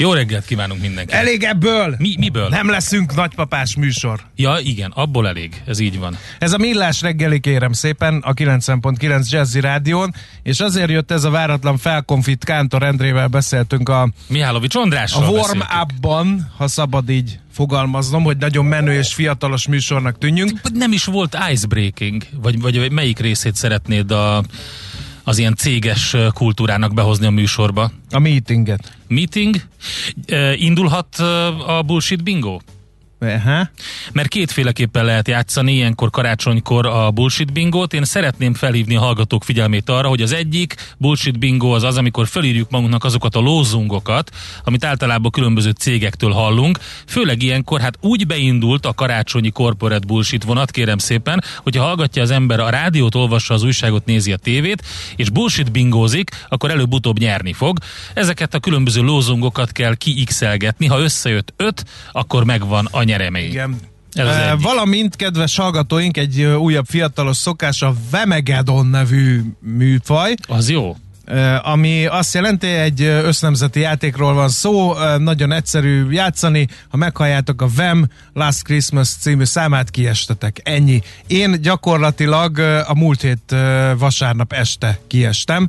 Jó reggelt kívánunk mindenkinek. Elég ebből! Mi, miből? Nem leszünk nagypapás műsor. Ja, igen, abból elég. Ez így van. Ez a Millás reggeli kérem szépen a 90.9 Jazzy Rádión, és azért jött ez a váratlan felkonfit Kántor Endrével beszéltünk a, Mihálovics a Andrással warm beszéltük. upban, ha szabad így fogalmaznom, hogy nagyon menő és fiatalos műsornak tűnjünk. Nem is volt icebreaking, vagy, vagy, vagy melyik részét szeretnéd a, az ilyen céges kultúrának behozni a műsorba? A meetinget. Meeting? Indulhat a bullshit bingo? Aha. Mert kétféleképpen lehet játszani ilyenkor karácsonykor a bullshit bingót. Én szeretném felhívni a hallgatók figyelmét arra, hogy az egyik bullshit bingo az az, amikor felírjuk magunknak azokat a lózungokat, amit általában különböző cégektől hallunk. Főleg ilyenkor hát úgy beindult a karácsonyi corporate bullshit vonat, kérem szépen, hogyha hallgatja az ember a rádiót, olvassa az újságot, nézi a tévét, és bullshit bingózik, akkor előbb-utóbb nyerni fog. Ezeket a különböző lózungokat kell kiixelgetni. Ha összejött öt, akkor megvan a nyeremény. Igen. Ez az Eh, egyik. Valamint, kedves hallgatóink, egy újabb fiatalos szokás, a Vemegedon nevű műfaj, Az jó. Ami azt jelenti, egy össznemzeti játékról van szó, nagyon egyszerű játszani, ha meghalljátok a VEM Last Christmas című számát, kiestetek. Ennyi. Én gyakorlatilag a múlt hét vasárnap este kiestem,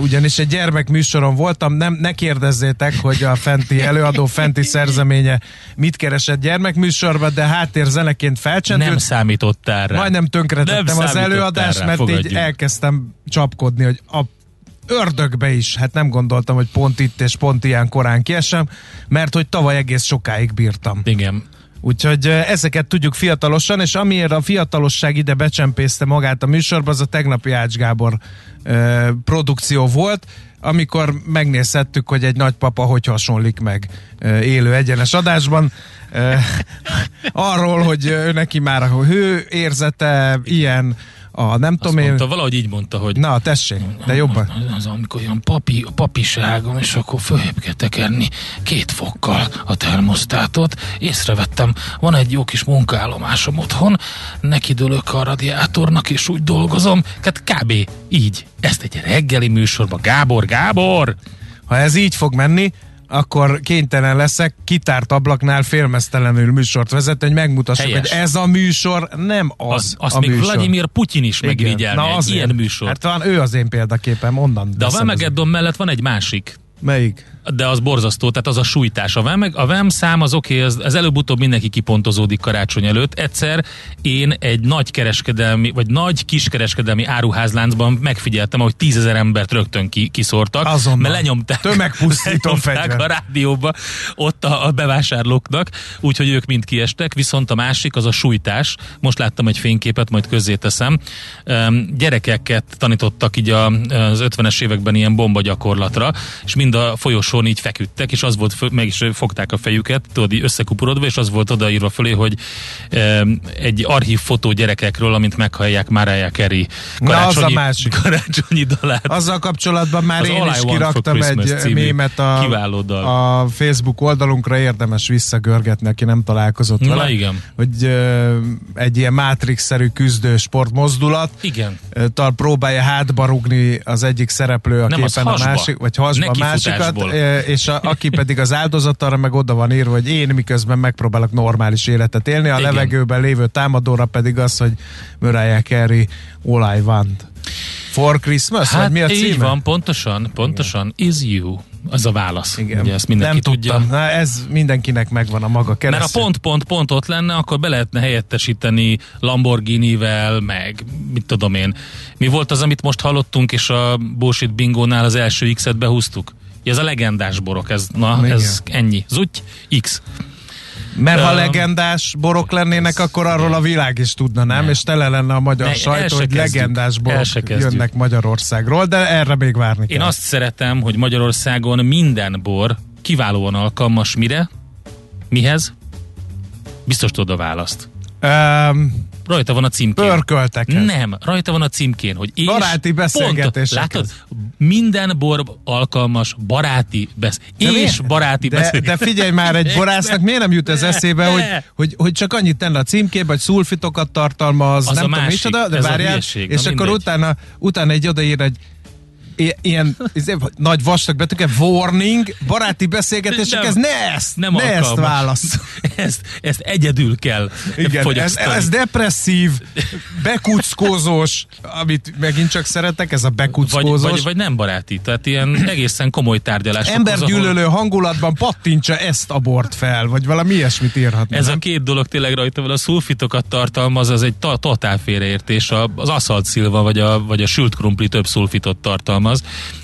ugyanis egy gyermekműsoron voltam, nem, ne kérdezzétek, hogy a fenti előadó, fenti szerzeménye mit keresett gyermekműsorba, de háttérzeneként felcsendült. Nem számítottál rá. Majdnem tönkretettem Nem az előadást, rá, mert így fogadjuk. elkezdtem csapkodni, hogy a ördögbe is, hát nem gondoltam, hogy pont itt és pont ilyen korán kiesem, mert hogy tavaly egész sokáig bírtam. Igen. Úgyhogy ezeket tudjuk fiatalosan, és amiért a fiatalosság ide becsempészte magát a műsorba, az a tegnapi Ács Gábor eh, produkció volt, amikor megnézhettük, hogy egy nagypapa hogy hasonlik meg eh, élő egyenes adásban. Eh, arról, hogy ő neki már a hő érzete ilyen, a nem Azt tudom én... mondta, valahogy így mondta, hogy Na, tessék, de jobban. Az, az amikor olyan papi, papiságom, és akkor följebb kell tekerni két fokkal a termosztátot. Észrevettem, van egy jó kis munkaállomásom otthon, neki dőlök a radiátornak, és úgy dolgozom. Hát kb. így. Ezt egy reggeli műsorban. Gábor, Gábor! Ha ez így fog menni, akkor kénytelen leszek kitárt ablaknál félmeztelenül műsort vezetni, hogy megmutassuk, Helyes. hogy ez a műsor nem az, Az, azt a még műsor. Vladimir Putyin is Igen. megvigyelni egy azért. ilyen műsor. Hát talán ő az én példaképem, onnan De a veszem Vemegeddon mellett van egy másik. Melyik? De az borzasztó, tehát az a sújtás. A VEM, a VEM szám az oké, ez, ez előbb-utóbb mindenki kipontozódik karácsony előtt. Egyszer én egy nagy kereskedelmi, vagy nagy kiskereskedelmi áruházláncban megfigyeltem, hogy tízezer embert rögtön ki, kiszórtak, Azonnal. mert lenyomták, Tömegpusztító lenyomták a rádióba ott a, a bevásárlóknak, úgyhogy ők mind kiestek, viszont a másik az a sújtás. Most láttam egy fényképet, majd közzéteszem. Gyerekeket tanítottak így a, az 50-es években ilyen bomba gyakorlatra, és mind a folyosón otthon így feküdtek, és az volt, meg is fogták a fejüket, tudod, így összekuporodva, és az volt odaírva fölé, hogy e, egy archív fotó gyerekekről, amint meghallják Mariah Carey Na, az a karácsonyi, másik. karácsonyi dalát. Azzal kapcsolatban már Az én is kiraktam egy mémet a, a Facebook oldalunkra, érdemes visszagörgetni, aki nem találkozott Na vele. igen. Hogy ö, egy ilyen Matrix-szerű küzdő sportmozdulat, Igen. ö, tal próbálja hátba rugni az egyik szereplő a Nem, képen a másik, vagy hasba a másikat, és a, aki pedig az áldozat, arra meg oda van írva, hogy én miközben megpróbálok normális életet élni, a Igen. levegőben lévő támadóra pedig az, hogy Mariah Carey All I Want. For Christmas? Hát vagy mi a így címe? van, pontosan, pontosan. Is you. Az a válasz. Igen. Ugye ezt mindenki nem tudja. tudtam. Na, ez mindenkinek megvan a maga Mert keresztje. a pont, pont, pont ott lenne, akkor be lehetne helyettesíteni Lamborghini-vel, meg mit tudom én. Mi volt az, amit most hallottunk, és a Bullshit Bingónál az első X-et behúztuk? Ez a legendás borok, ez, na, Igen. ez ennyi. Zutty, X. Mert ha legendás borok lennének, akkor arról a világ is tudna, nem? Nem. És tele lenne a magyar Ne, sajtó, hogy kezdjük. legendás borok jönnek Magyarországról, de erre még várni Én kell. azt szeretem, hogy Magyarországon minden bor kiválóan alkalmas mire? Mihez? Biztos tudod a választ. Um, Rajta van a címkén. pörkölteket. Nem, rajta van a címkén, hogy és Baráti beszélgetésekhez. Pontot, látod? Minden bor alkalmas baráti besz... De és baráti de, beszélgetés. de figyelj már, egy borásznak miért nem jut ez eszébe, hogy, hogy, hogy csak annyit tenne a címkébe, hogy szulfitokat tartalmaz, Az nem tudom másik, micsoda, de várjál, és na akkor mindegy. utána, utána egy odaír egy ilyen izé, nagy vastag betűke, warning, baráti beszélgetések, Nem. ez ne ezt, nem ne ezt alkalmas. válasz. ezt, ezt egyedül kell Igen, ez, fogyasztani. ez depresszív, bekuckózós, amit megint csak szeretek, ez a vagy, bekuckózós. vagy, vagy nem baráti, tehát ilyen egészen komoly tárgyalás. Embergyűlölő hangulatban pattintsa ezt a bort fel, vagy valami ilyesmit írhatna. Ez a nem? két dolog tényleg rajta van, a szulfitokat tartalmaz, az egy totál félreértés. A- Az aszalt szilva vagy a, vagy a sült krumpli több szulfitot tartalmaz,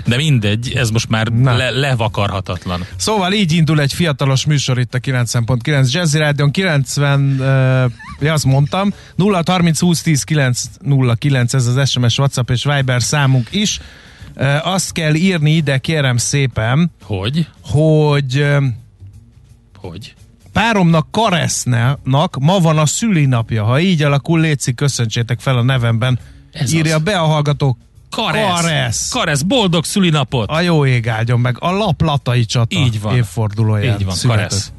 de mindegy, ez most már Na. le, levakarhatatlan. Szóval így indul egy fiatalos műsor itt a 90.9 Jazzy Rádion 90, uh, ja, azt mondtam, 0 30 20 10 909 ez az SMS, WhatsApp és Viber számunk is. Uh, azt kell írni ide, kérem szépen, Hogy? hogy uh, Hogy? páromnak Karesznak ma van a szülinapja. Ha így alakul, Léci, köszöntsétek fel a nevemben. Ez Írja az. be a hallgató Karesz. Karesz. Karesz, boldog szülinapot! A jó ég áldjon meg. A laplatai csata Így van. évfordulóján Így van, született. Karesz.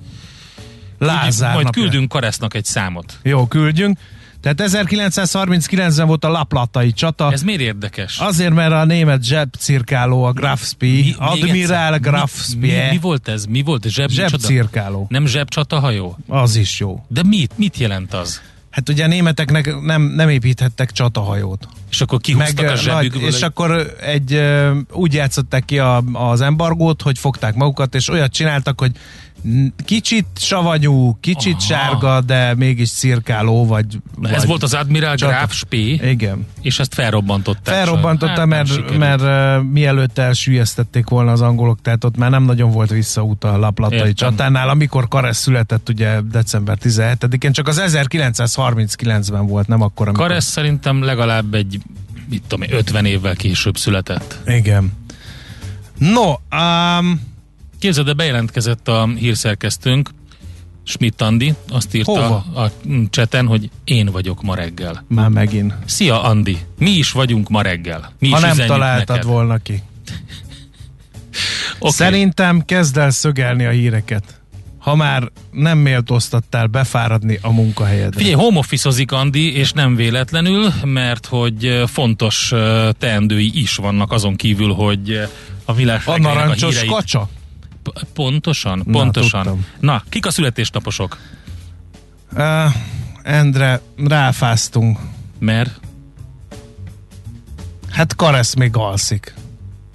Lázár Majd napja. küldünk Karesznak egy számot. Jó, küldjünk. Tehát 1939-ben volt a laplatai csata. Ez miért érdekes? Azért, mert a német zsebcirkáló, a Grafspi, még Admiral egyszer, Grafspi, Mi, mi, mi, volt ez? Mi volt? Zseb, zsebcirkáló. Nem zsebcsatahajó? Az is jó. De mit? Mit jelent az? Hát ugye a németeknek nem, nem építhettek csatahajót. És akkor kihúztak a ö, zsebükből. és akkor egy, úgy játszották ki a, az embargót, hogy fogták magukat, és olyat csináltak, hogy kicsit savanyú, kicsit Aha. sárga, de mégis cirkáló, vagy... Ez vagy volt az Admiral. Graf Spee, Igen. és ezt felrobbantották. Felrobbantotta, Hát, mert, sikerült. mert uh, mielőtt elsüllyesztették volna az angolok, tehát ott már nem nagyon volt visszaút a laplatai Értem. csatánál, amikor Karesz született ugye december 17-én, csak az 1939-ben volt, nem akkor, amikor... Karesz szerintem legalább egy mit tudom én, 50 évvel később született. Igen. No, um, Képzeld, bejelentkezett a hírszerkesztőnk, Schmidt Andi, azt írta Hova? a cseten, hogy én vagyok ma reggel. már megint. Szia Andi, mi is vagyunk ma reggel. Mi Ha nem találtad neked. volna ki. Okay. Szerintem kezd el szögelni a híreket. Ha már nem méltóztattál befáradni a munkahelyedre. Figyelj, home office Andi, és nem véletlenül, mert hogy fontos teendői is vannak azon kívül, hogy a világ a narancsos híreit- kacsa? Pontosan, Na, pontosan. tudtam. Na, kik a születésnaposok? Uh, Endre, ráfáztunk. Mert Hát Karesz még alszik.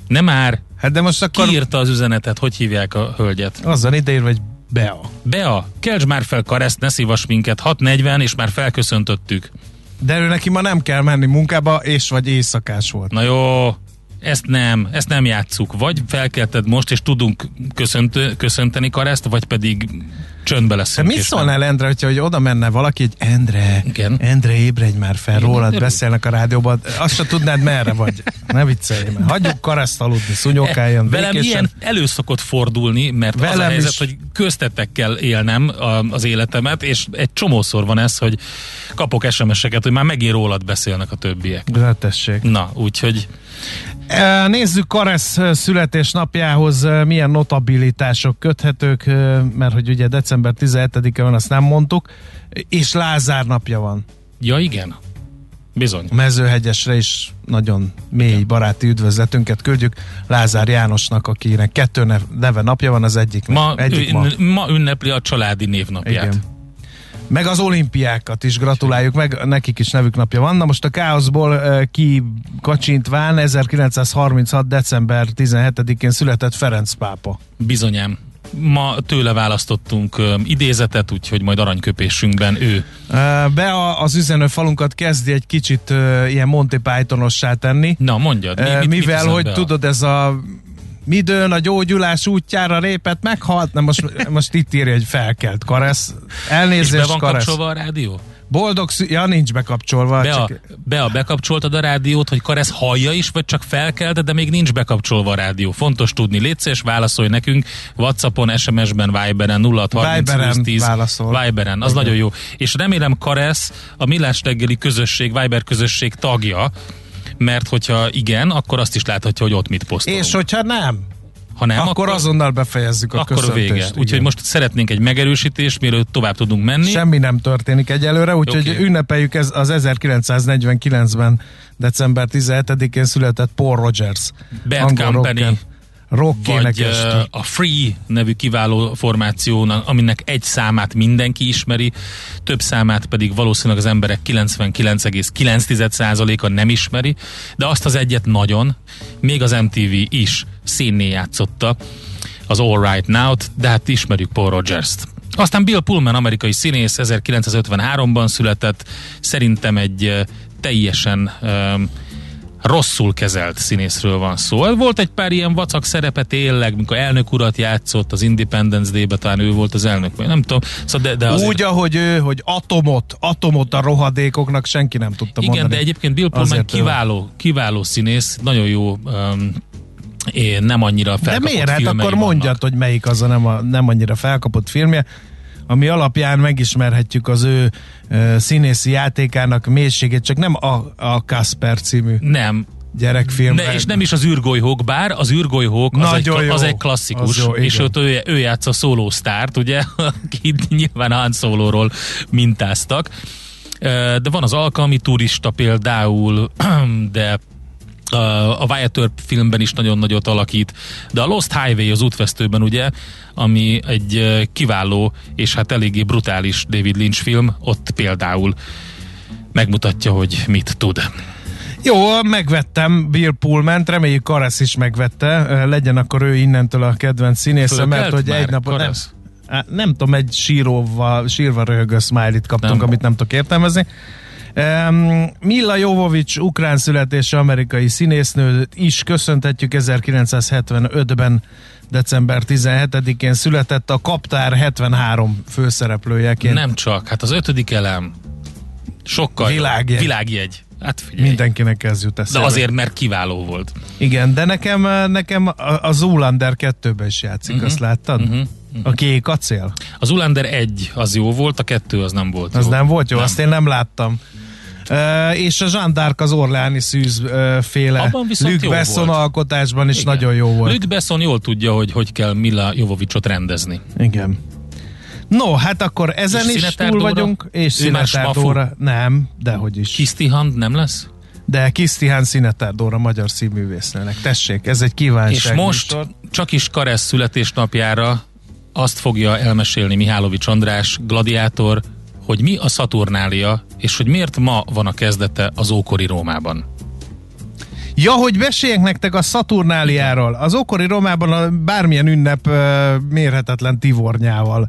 nem már. Hát de most akkor Ki írta az üzenetet? Hogy hívják a hölgyet? azzal ideírva, hogy Bea. Bea, kelts már fel Kareszt, ne szívas minket. 6.40, és már felköszöntöttük. De ő neki ma nem kell menni munkába, és vagy éjszakás volt. Na jó, ezt nem, ezt nem játsszuk. Vagy felkelted most, és tudunk köszönt, köszönteni Kareszt, vagy pedig csöndbe leszünk. mit és nem. szólnál Endre, hogyha hogy oda menne valaki, hogy Endre, Igen. Endre ébredj már fel, Igen, rólad örül. beszélnek a rádióban, azt se tudnád merre vagy. Ne viccelj már. Hagyjuk Kareszt aludni, szunyókáljon. Velem békésen. ilyen elő szokott fordulni, mert Velem az a helyzet, is. hogy köztetekkel élnem a, az életemet, és egy csomószor van ez, hogy kapok SMS-eket, hogy már megint rólad beszélnek a többiek. Hát tessék. Na, úgyhogy Nézzük Karesz születésnapjához e, milyen notabilitások köthetők, e, mert hogy ugye december 17-e van, azt nem mondtuk, és Lázár napja van. ja igen, bizony. A mezőhegyesre is nagyon mély baráti üdvözletünket küldjük Lázár Jánosnak, akinek kettő nev, neve napja van, az egyik, Ma, egyik ma. ma ünnepli a családi névnapját. Igen. Meg az olimpiákat is gratuláljuk, meg nekik is nevük napja van. Na most a káoszból uh, kikacsintván 1936. december 17-én született Ferenc pápa. Bizonyám. Ma tőle választottunk ö, idézetet, úgyhogy majd aranyköpésünkben ő. Uh, be a, az üzenő falunkat kezdi egy kicsit uh, ilyen Monty Pythonossá tenni, Na, mondjad. Mi, uh, mit, mit mivel, üzen hogy be a- tudod, ez a midőn a gyógyulás útjára répet meghalt, nem most, most itt írja, hogy felkelt Karesz. És be Elnézést, van Karesz. kapcsolva a rádió? Boldog szü- ja, nincs bekapcsolva. Be a, csak be a bekapcsoltad a rádiót, hogy Karesz hallja is, vagy csak felkelte, de még nincs bekapcsolva a rádió. Fontos tudni. Légy szíves, válaszolj nekünk Whatsappon, SMS-ben, Viberen 0630 Viberen 10 válaszol. Viberen, az Igen. nagyon jó. És remélem Karesz a Millás reggeli közösség, Viber közösség tagja, mert hogyha igen, akkor azt is láthatja, hogy ott mit posztolunk. És hogyha nem, ha nem, akkor, akkor, azonnal befejezzük a akkor köszöntést. vége. Úgyhogy most szeretnénk egy megerősítést, mielőtt tovább tudunk menni. Semmi nem történik egyelőre, úgyhogy Oké. ünnepeljük ez az 1949-ben december 17-én született Paul Rogers. Bad angol Company. rocker, rock vagy a Free nevű kiváló formáció, aminek egy számát mindenki ismeri, több számát pedig valószínűleg az emberek 99,9%-a nem ismeri, de azt az egyet nagyon, még az MTV is színné játszotta az All Right Now-t, de hát ismerjük Paul Rogers-t. Aztán Bill Pullman, amerikai színész, 1953-ban született, szerintem egy teljesen um, rosszul kezelt színészről van szó. Volt egy pár ilyen vacak szerepe tényleg, mikor elnök urat játszott az Independence Day-be, talán ő volt az elnök, vagy nem tudom. Szóval de, de azért, Úgy, ahogy ő, hogy atomot, atomot a rohadékoknak senki nem tudta igen, mondani. de egyébként Bill Pullman kiváló, kiváló színész, nagyon jó um, én nem annyira De felkapott miért? Hát akkor vannak. mondjad, hogy melyik az a nem, a nem annyira felkapott filmje, ami alapján megismerhetjük az ő uh, színészi játékának mélységét, csak nem a, a Kasper című Nem, gyerekfilm. Ne, és nem is az űrgolyhók, bár az űrgolyhók az, egy, jó. az egy klasszikus, Az jó, és ott ő, ő játsza szóló sztárt, ugye, akit nyilván Han Solo-ról mintáztak. Ö, De van az alkalmi turista például, de a Wyatt Earp filmben is nagyon nagyot alakít, de a Lost Highway az útvesztőben ugye, ami egy kiváló és hát eléggé brutális David Lynch film, ott például megmutatja, hogy mit tud. Jó, megvettem Bill Pullman-t, reméljük Karesz is megvette, legyen akkor ő innentől a kedvenc színésze, mert hogy egy napot nem, Karesz? Á, nem tudom, egy síróval, sírva röhögő smiley-t kaptunk, Nem. amit nem tudok értelmezni. Um, Milla Jovovics, ukrán születésű amerikai színésznő is köszöntetjük 1975-ben december 17-én született a Kaptár 73 főszereplőjeként. Nem csak, hát az ötödik elem sokkal. Világjegy. Világjegy. Hát figyelj. Mindenkinek ez jut De eszébe. azért, mert kiváló volt. Igen, de nekem, nekem a, Zoolander 2-ben is játszik, uh-huh. azt láttad? Uh-huh. A kék acél? Az Ulander egy az jó volt, a kettő az nem volt Az jó. nem volt jó, Nem. azt én nem láttam. Uh, és a Jean d'Arc az Orleáni szűz uh, féle Luc Besson alkotásban is Igen. nagyon jó volt. Besson jól tudja, hogy hogy kell Mila Jovovicsot rendezni. Igen. No, hát akkor ezen És is túl vagyunk, és Ő már Szinetár smafu? Dóra, nem, dehogy is. Kiszti Hand nem lesz? De Kisztihán Szinetár Dóra magyar színművésznőnek. Tessék, ez egy kívánság. És most csak is Karesz születésnapjára azt fogja elmesélni Mihálovics András, gladiátor, hogy mi a Szaturnália, és hogy miért ma van a kezdete az ókori Rómában. Ja, hogy meséljek nektek a Szaturnáliáról. Az ókori Romában a bármilyen ünnep mérhetetlen tivornyával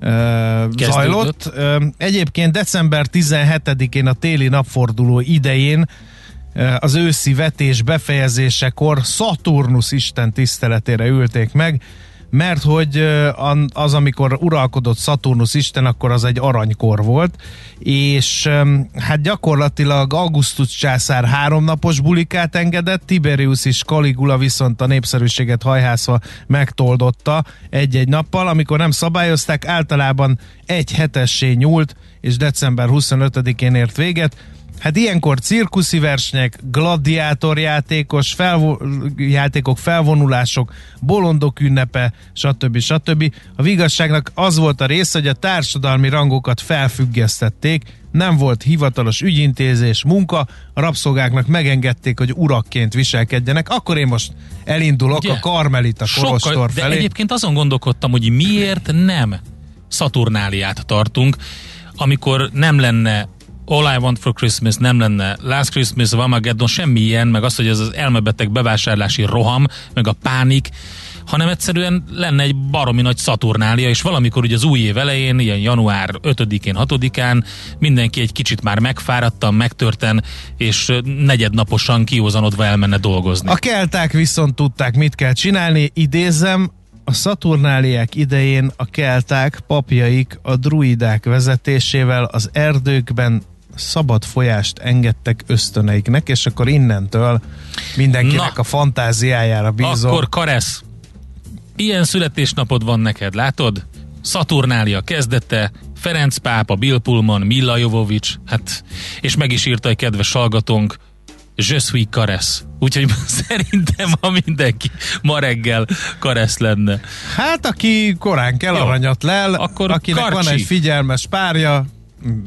ö, zajlott. Egyébként december 17-én a téli napforduló idején az őszi vetés befejezésekor Saturnus Isten tiszteletére ülték meg, mert hogy az, amikor uralkodott Saturnus Isten, akkor az egy aranykor volt, és hát gyakorlatilag Augustus császár háromnapos bulikát engedett, Tiberius és Caligula viszont a népszerűséget hajhászva megtoldotta egy-egy nappal, amikor nem szabályozták, általában egy hetessé nyúlt, és december 25-én ért véget, Hát ilyenkor cirkuszi versenyek, gladiátorjátékos felvo- játékok, felvonulások, bolondok ünnepe, stb. stb. A vigasságnak az volt a része, hogy a társadalmi rangokat felfüggesztették, nem volt hivatalos ügyintézés, munka, a rabszolgáknak megengedték, hogy urakként viselkedjenek, akkor én most elindulok Ugye? a Karmelita Kolostor felé. De egyébként azon gondolkodtam, hogy miért nem Szaturnáliát tartunk, amikor nem lenne All I Want for Christmas nem lenne Last Christmas, Vamageddon, semmi ilyen, meg az, hogy ez az elmebeteg bevásárlási roham, meg a pánik, hanem egyszerűen lenne egy baromi nagy szaturnália, és valamikor ugye az új év elején, ilyen január 5-én, 6-án mindenki egy kicsit már megfáradtan, megtörten, és negyednaposan kiózanodva elmenne dolgozni. A kelták viszont tudták, mit kell csinálni, idézem, a szaturnáliák idején a kelták, papjaik a druidák vezetésével az erdőkben szabad folyást engedtek ösztöneiknek, és akkor innentől mindenkinek Na, a fantáziájára bízom. Akkor Karesz, ilyen születésnapod van neked, látod? Szaturnália kezdete, Ferenc pápa, Bill Pullman, Milla Jovovics, hát, és meg is írta egy kedves hallgatónk, Je suis Karesz. Úgyhogy szerintem, ha mindenki ma reggel Karesz lenne. Hát, aki korán kell aranyat lel, akkor akinek karcsi. van egy figyelmes párja,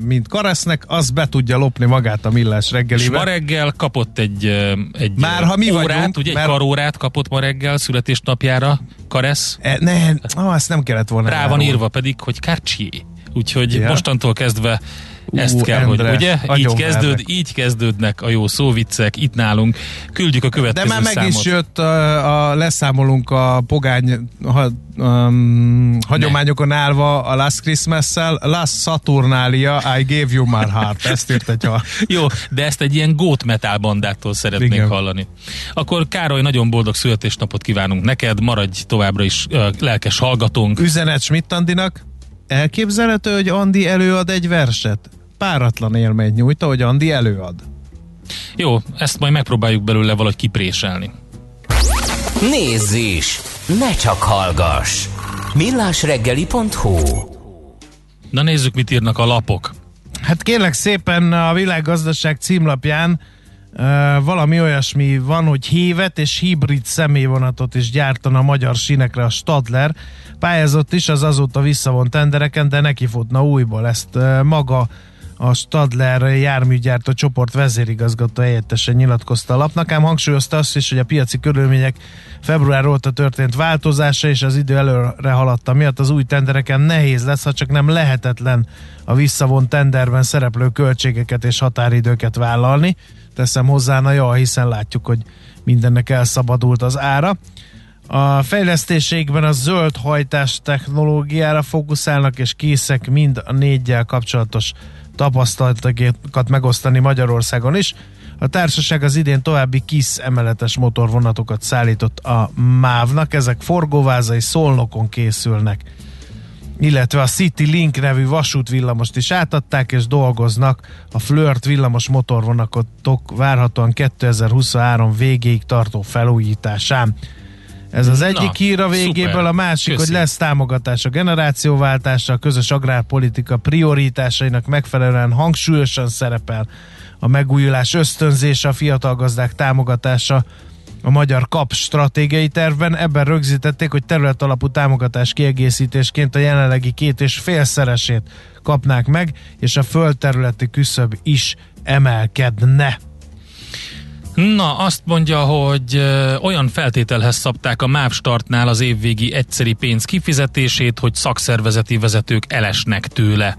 mint Karesznek, az be tudja lopni magát a millás reggelibe. És ma reggel kapott egy, egy Már ha mi órát, vagyunk, ugye, mert... egy karórát kapott ma reggel születésnapjára Karesz. E, ne, ah, ezt nem kellett volna. Rá van írva pedig, hogy Karcsi. Úgyhogy ja. mostantól kezdve ezt kell, Endre, hogy ugye? Így, kezdőd, így kezdődnek a jó szóviccek itt nálunk. Küldjük a következő De már meg számot. is jött, a, a, leszámolunk a pogány ha, um, hagyományokon állva a Last Christmas-szel. Last Saturnalia, I gave you my heart. Ezt írt egy a... Jó, de ezt egy ilyen gót metal bandától szeretnénk Igen. hallani. Akkor Károly, nagyon boldog születésnapot kívánunk neked, maradj továbbra is uh, lelkes hallgatónk. Üzenet Schmidt Andinak. Elképzelhető, hogy Andi előad egy verset? Páratlan élményt nyújt, ahogy Andi előad. Jó, ezt majd megpróbáljuk belőle valahogy kipréselni. Nézz is! Ne csak hallgass! millásreggeli.hu Na nézzük, mit írnak a lapok. Hát kérlek szépen a világgazdaság címlapján uh, valami olyasmi van, hogy hévet és hibrid személyvonatot is gyártana a magyar sínekre a Stadler. Pályázott is az azóta visszavont tendereken, de neki futna újból. Ezt uh, maga a Stadler járműgyártó csoport vezérigazgató helyettesen nyilatkozta a lapnak, ám hangsúlyozta azt is, hogy a piaci körülmények február óta történt változása és az idő előre haladta miatt az új tendereken nehéz lesz, ha csak nem lehetetlen a visszavont tenderben szereplő költségeket és határidőket vállalni. Teszem hozzá, na jó, hiszen látjuk, hogy mindennek elszabadult az ára. A fejlesztéseikben a zöld hajtás technológiára fókuszálnak, és készek mind a négyel kapcsolatos tapasztalatokat megosztani Magyarországon is. A társaság az idén további KISZ emeletes motorvonatokat szállított a MÁV-nak, ezek forgóvázai szolnokon készülnek illetve a City Link nevű vasútvillamost is átadták, és dolgoznak a Flirt villamos motorvonatok várhatóan 2023 végéig tartó felújításán. Ez az egyik hír a végéből, szuper. a másik, Köszi. hogy lesz támogatás a generációváltásra, a közös agrárpolitika prioritásainak megfelelően hangsúlyosan szerepel a megújulás ösztönzése, a fiatal gazdák támogatása a magyar kap stratégiai tervben. Ebben rögzítették, hogy terület alapú támogatás kiegészítésként a jelenlegi két és félszeresét kapnák meg, és a földterületi küszöb is emelkedne. Na, azt mondja, hogy olyan feltételhez szabták a MÁV startnál az évvégi egyszeri pénz kifizetését, hogy szakszervezeti vezetők elesnek tőle,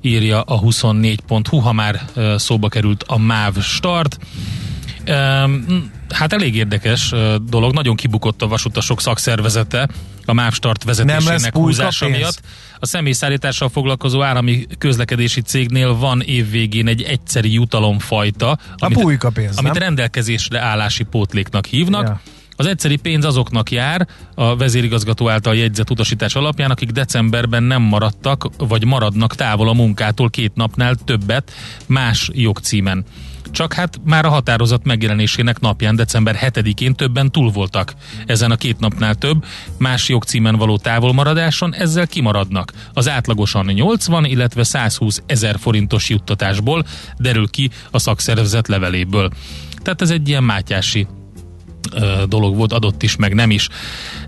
írja a 24.hu, ha már szóba került a MÁV start. Hát elég érdekes dolog, nagyon kibukott a vasutasok szakszervezete a MÁV Start vezetésének húzása miatt. A személyszállítással foglalkozó állami közlekedési cégnél van évvégén egy egyszeri jutalomfajta, A amit, pulykapénz, amit nem? rendelkezésre állási pótléknak hívnak. Ja. Az egyszeri pénz azoknak jár a vezérigazgató által jegyzett utasítás alapján, akik decemberben nem maradtak, vagy maradnak távol a munkától két napnál többet más jogcímen. Csak hát már a határozat megjelenésének napján, december 7-én többen túl voltak. Ezen a két napnál több, más jogcímen való távolmaradáson ezzel kimaradnak. Az átlagosan 80, illetve 120 ezer forintos juttatásból derül ki a szakszervezet leveléből. Tehát ez egy ilyen mátyási dolog volt, adott is, meg nem is.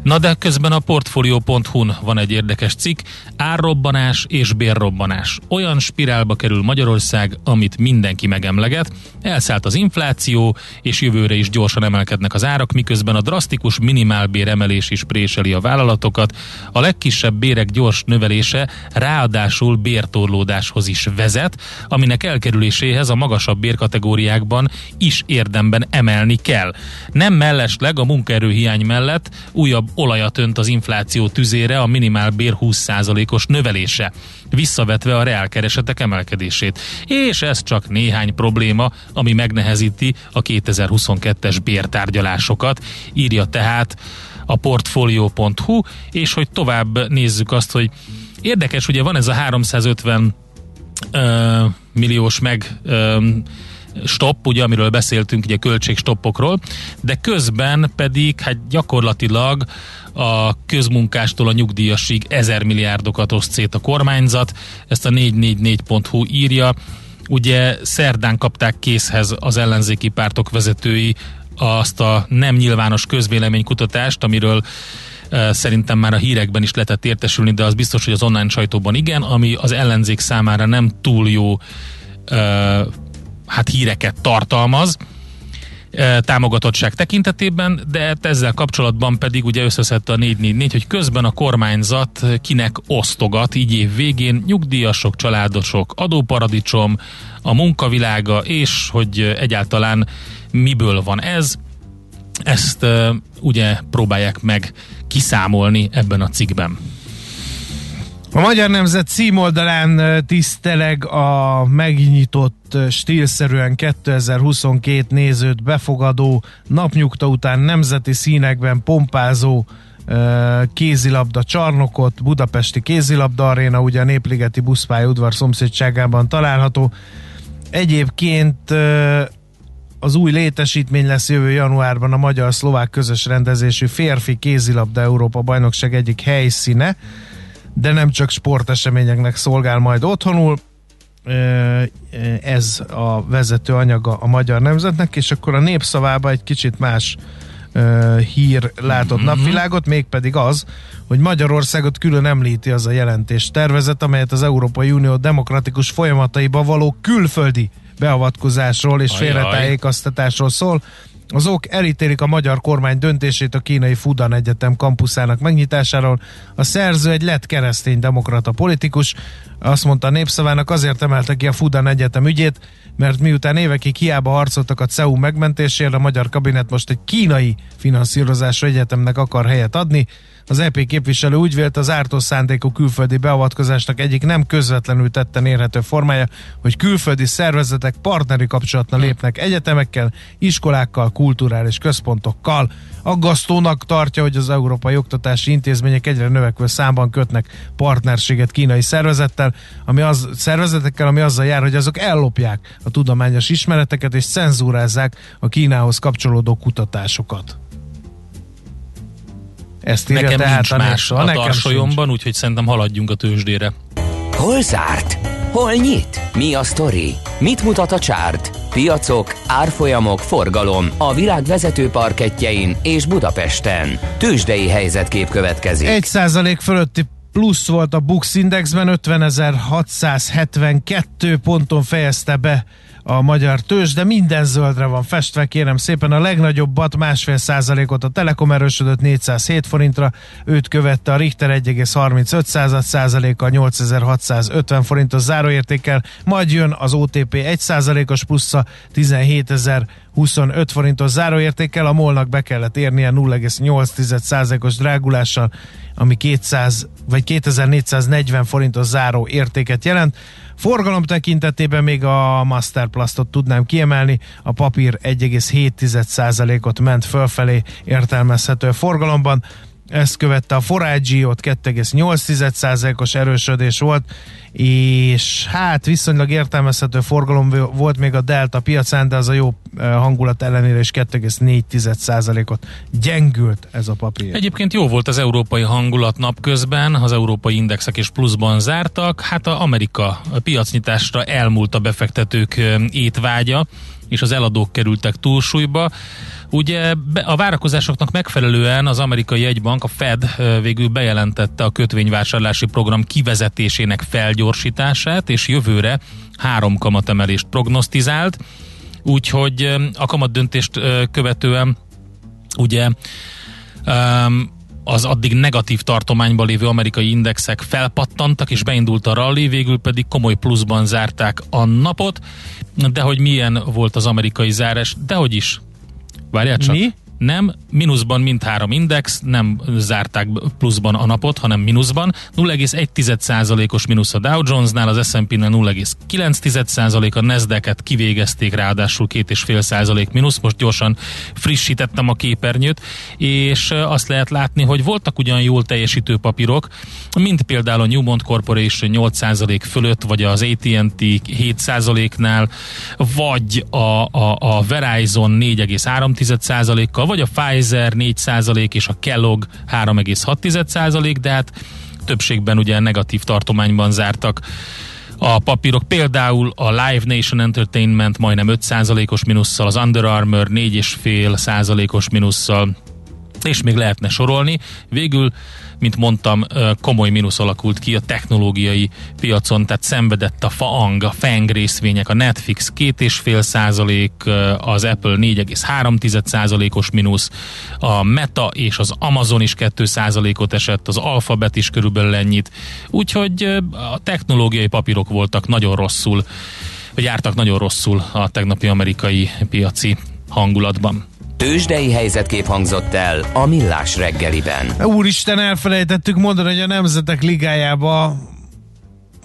Na de közben a Portfolio.hu-n van egy érdekes cikk, árrobbanás és bérrobbanás. Olyan spirálba kerül Magyarország, amit mindenki megemleget, elszállt az infláció, és jövőre is gyorsan emelkednek az árak, miközben a drasztikus minimálbér emelés is préseli a vállalatokat. A legkisebb bérek gyors növelése ráadásul bértorlódáshoz is vezet, aminek elkerüléséhez a magasabb bérkategóriákban is érdemben emelni kell. Nem mellesleg a munkaerőhiány mellett újabb olajat önt az infláció tüzére a minimálbér 20%-os növelése, visszavetve a reálkeresetek emelkedését. És ez csak néhány probléma, ami megnehezíti a 2022-es bértárgyalásokat, írja tehát a portfolio.hu, és hogy tovább nézzük azt, hogy érdekes, ugye van ez a 350 ö, milliós meg ö, stopp, ugye, amiről beszéltünk, ugye költségstoppokról, de közben pedig hát gyakorlatilag a közmunkástól a nyugdíjasig ezer milliárdokat oszt szét a kormányzat, ezt a 444.hu írja, ugye szerdán kapták készhez az ellenzéki pártok vezetői azt a nem nyilvános közvéleménykutatást, amiről uh, szerintem már a hírekben is lehetett értesülni, de az biztos, hogy az online sajtóban igen, ami az ellenzék számára nem túl jó uh, hát híreket tartalmaz támogatottság tekintetében, de ezzel kapcsolatban pedig ugye összeszedte a 444, hogy közben a kormányzat kinek osztogat így év végén nyugdíjasok, családosok, adóparadicsom, a munkavilága, és hogy egyáltalán miből van ez. Ezt uh, ugye próbálják meg kiszámolni ebben a cikkben. A Magyar Nemzet címoldalán tiszteleg a megnyitott stílszerűen 2022 nézőt befogadó napnyugta után nemzeti színekben pompázó kézilabda csarnokot, Budapesti kézilabda aréna, ugye a Népligeti buszpálya szomszédságában található. Egyébként az új létesítmény lesz jövő januárban a magyar-szlovák közös rendezésű férfi kézilabda Európa bajnokság egyik helyszíne de nem csak sporteseményeknek szolgál majd otthonul, ez a vezető anyaga a magyar nemzetnek, és akkor a népszavába egy kicsit más hír látott mm-hmm. napvilágot, mégpedig az, hogy Magyarországot külön említi az a jelentés tervezet, amelyet az Európai Unió demokratikus folyamataiba való külföldi beavatkozásról és félretájékoztatásról szól. Az ok elítélik a magyar kormány döntését a kínai Fudan Egyetem kampuszának megnyitásáról. A szerző egy lett keresztény demokrata politikus, azt mondta a népszavának, azért emelte ki a Fudan Egyetem ügyét, mert miután évekig hiába harcoltak a CEU megmentésére, a magyar kabinet most egy kínai finanszírozású egyetemnek akar helyet adni. Az EP képviselő úgy vélt, az ártó szándékú külföldi beavatkozásnak egyik nem közvetlenül tetten érhető formája, hogy külföldi szervezetek partneri kapcsolatna lépnek egyetemekkel, iskolákkal, kulturális központokkal. Aggasztónak tartja, hogy az európai oktatási intézmények egyre növekvő számban kötnek partnerséget kínai szervezettel, ami az, szervezetekkel, ami azzal jár, hogy azok ellopják a tudományos ismereteket és cenzúrázzák a Kínához kapcsolódó kutatásokat. Ezt írja Nekem tehát nincs a más a Nekem tarsolyomban, úgyhogy szerintem haladjunk a tőzsdére. Hol zárt? Hol nyit? Mi a sztori? Mit mutat a csárt? Piacok, árfolyamok, forgalom a világ vezető parketjein és Budapesten. Tőzsdei helyzetkép következik. 1 százalék fölötti plusz volt a Bux Indexben, 50.672 ponton fejezte be a magyar tőzs, de minden zöldre van festve, kérem szépen. A legnagyobbat másfél százalékot a Telekom erősödött 407 forintra, őt követte a Richter 1,35 százaléka 8650 forintos záróértékkel, majd jön az OTP 1 százalékos plusza 17.025 forintos záróértékkel, a molnak be kellett érnie 0,8%-os drágulással, ami 200 vagy 2440 forintos záró értéket jelent. Forgalom tekintetében még a Masterplastot tudnám kiemelni, a papír 1,7%-ot ment fölfelé értelmezhető forgalomban, ezt követte a Forage, ott 2,8%-os erősödés volt, és hát viszonylag értelmezhető forgalom volt még a Delta piacán, de az a jó hangulat ellenére is 2,4%-ot gyengült ez a papír. Egyébként jó volt az európai hangulat napközben, az európai indexek is pluszban zártak, hát a Amerika piacnyitásra elmúlt a befektetők étvágya, és az eladók kerültek túlsúlyba. Ugye a várakozásoknak megfelelően az amerikai jegybank, a Fed végül bejelentette a kötvényvásárlási program kivezetésének felgyorsítását, és jövőre három kamatemelést prognosztizált, úgyhogy a kamat döntést követően ugye az addig negatív tartományban lévő amerikai indexek felpattantak, és beindult a rally, végül pedig komoly pluszban zárták a napot, de hogy milyen volt az amerikai zárás, de hogy is. Várjál csak. Mi? Nem, mínuszban mindhárom index, nem zárták pluszban a napot, hanem mínuszban. 0,1%-os mínusz a Dow Jonesnál, az S&P-nél 0,9%, a Nasdaq-et kivégezték ráadásul 2,5% mínusz, most gyorsan frissítettem a képernyőt, és azt lehet látni, hogy voltak ugyan jól teljesítő papírok, mint például a Newmont Corporation 8% fölött, vagy az AT&T 7%-nál, vagy a, a, a Verizon 4,3%-kal, vagy a Pfizer 4% és a Kellogg 3,6%, de hát többségben ugye negatív tartományban zártak a papírok. Például a Live Nation Entertainment majdnem 5%-os minusszal, az Under Armour 4,5%-os minusszal, és még lehetne sorolni. Végül mint mondtam, komoly mínusz alakult ki a technológiai piacon, tehát szenvedett a FAANG, a FANG részvények, a Netflix 2,5 százalék, az Apple 4,3 százalékos mínusz, a Meta és az Amazon is 2 százalékot esett, az Alphabet is körülbelül ennyit, úgyhogy a technológiai papírok voltak nagyon rosszul, vagy jártak nagyon rosszul a tegnapi amerikai piaci hangulatban. Tőzsdei helyzetkép hangzott el a Millás reggeliben. Úristen, elfelejtettük mondani, hogy a Nemzetek Ligájába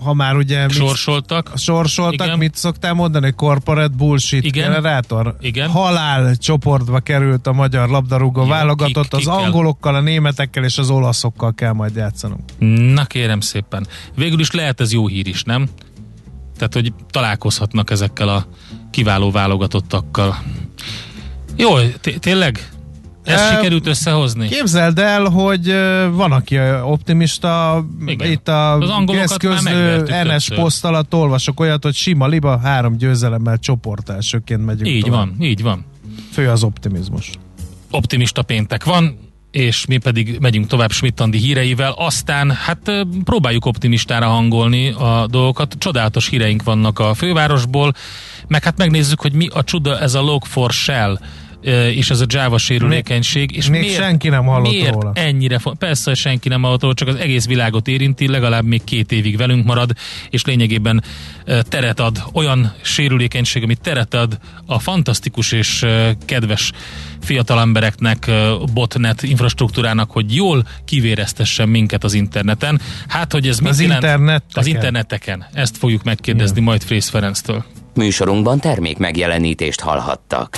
ha már ugye... Sorsoltak. Mit, sorsoltak, Igen. mit szoktál mondani? Corporate bullshit Igen. generátor? Igen. Halál csoportba került a magyar labdarúgó Jó, válogatott, kik, az kik angolokkal, a németekkel és az olaszokkal kell majd játszanunk. Na kérem szépen. Végül is lehet ez jó hír is, nem? Tehát, hogy találkozhatnak ezekkel a kiváló válogatottakkal. Jó, tényleg? Ezt sikerült összehozni? Képzeld el, hogy van, aki optimista, Igen. itt a geszközlő NS poszt alatt olvasok olyat, hogy sima liba, három győzelemmel csoportelsőként megyünk Így tovább. van, így van. Fő az optimizmus. Optimista péntek van, és mi pedig megyünk tovább Schmidt-Andi híreivel, aztán hát próbáljuk optimistára hangolni a dolgokat. Csodálatos híreink vannak a fővárosból, meg hát megnézzük, hogy mi a csuda ez a Log4Shell és ez a Java sérülékenység. És még miért, senki nem hallott miért róla. ennyire? Persze, senki nem hallott róla, csak az egész világot érinti, legalább még két évig velünk marad, és lényegében teret ad, olyan sérülékenység, amit teret ad a fantasztikus és kedves fiatal embereknek, botnet infrastruktúrának, hogy jól kivéreztessen minket az interneten. Hát, hogy ez mit az jelent? Interneteken. Az interneteken. Ezt fogjuk megkérdezni Igen. majd Frész Ferenctől. Műsorunkban termék megjelenítést hallhattak.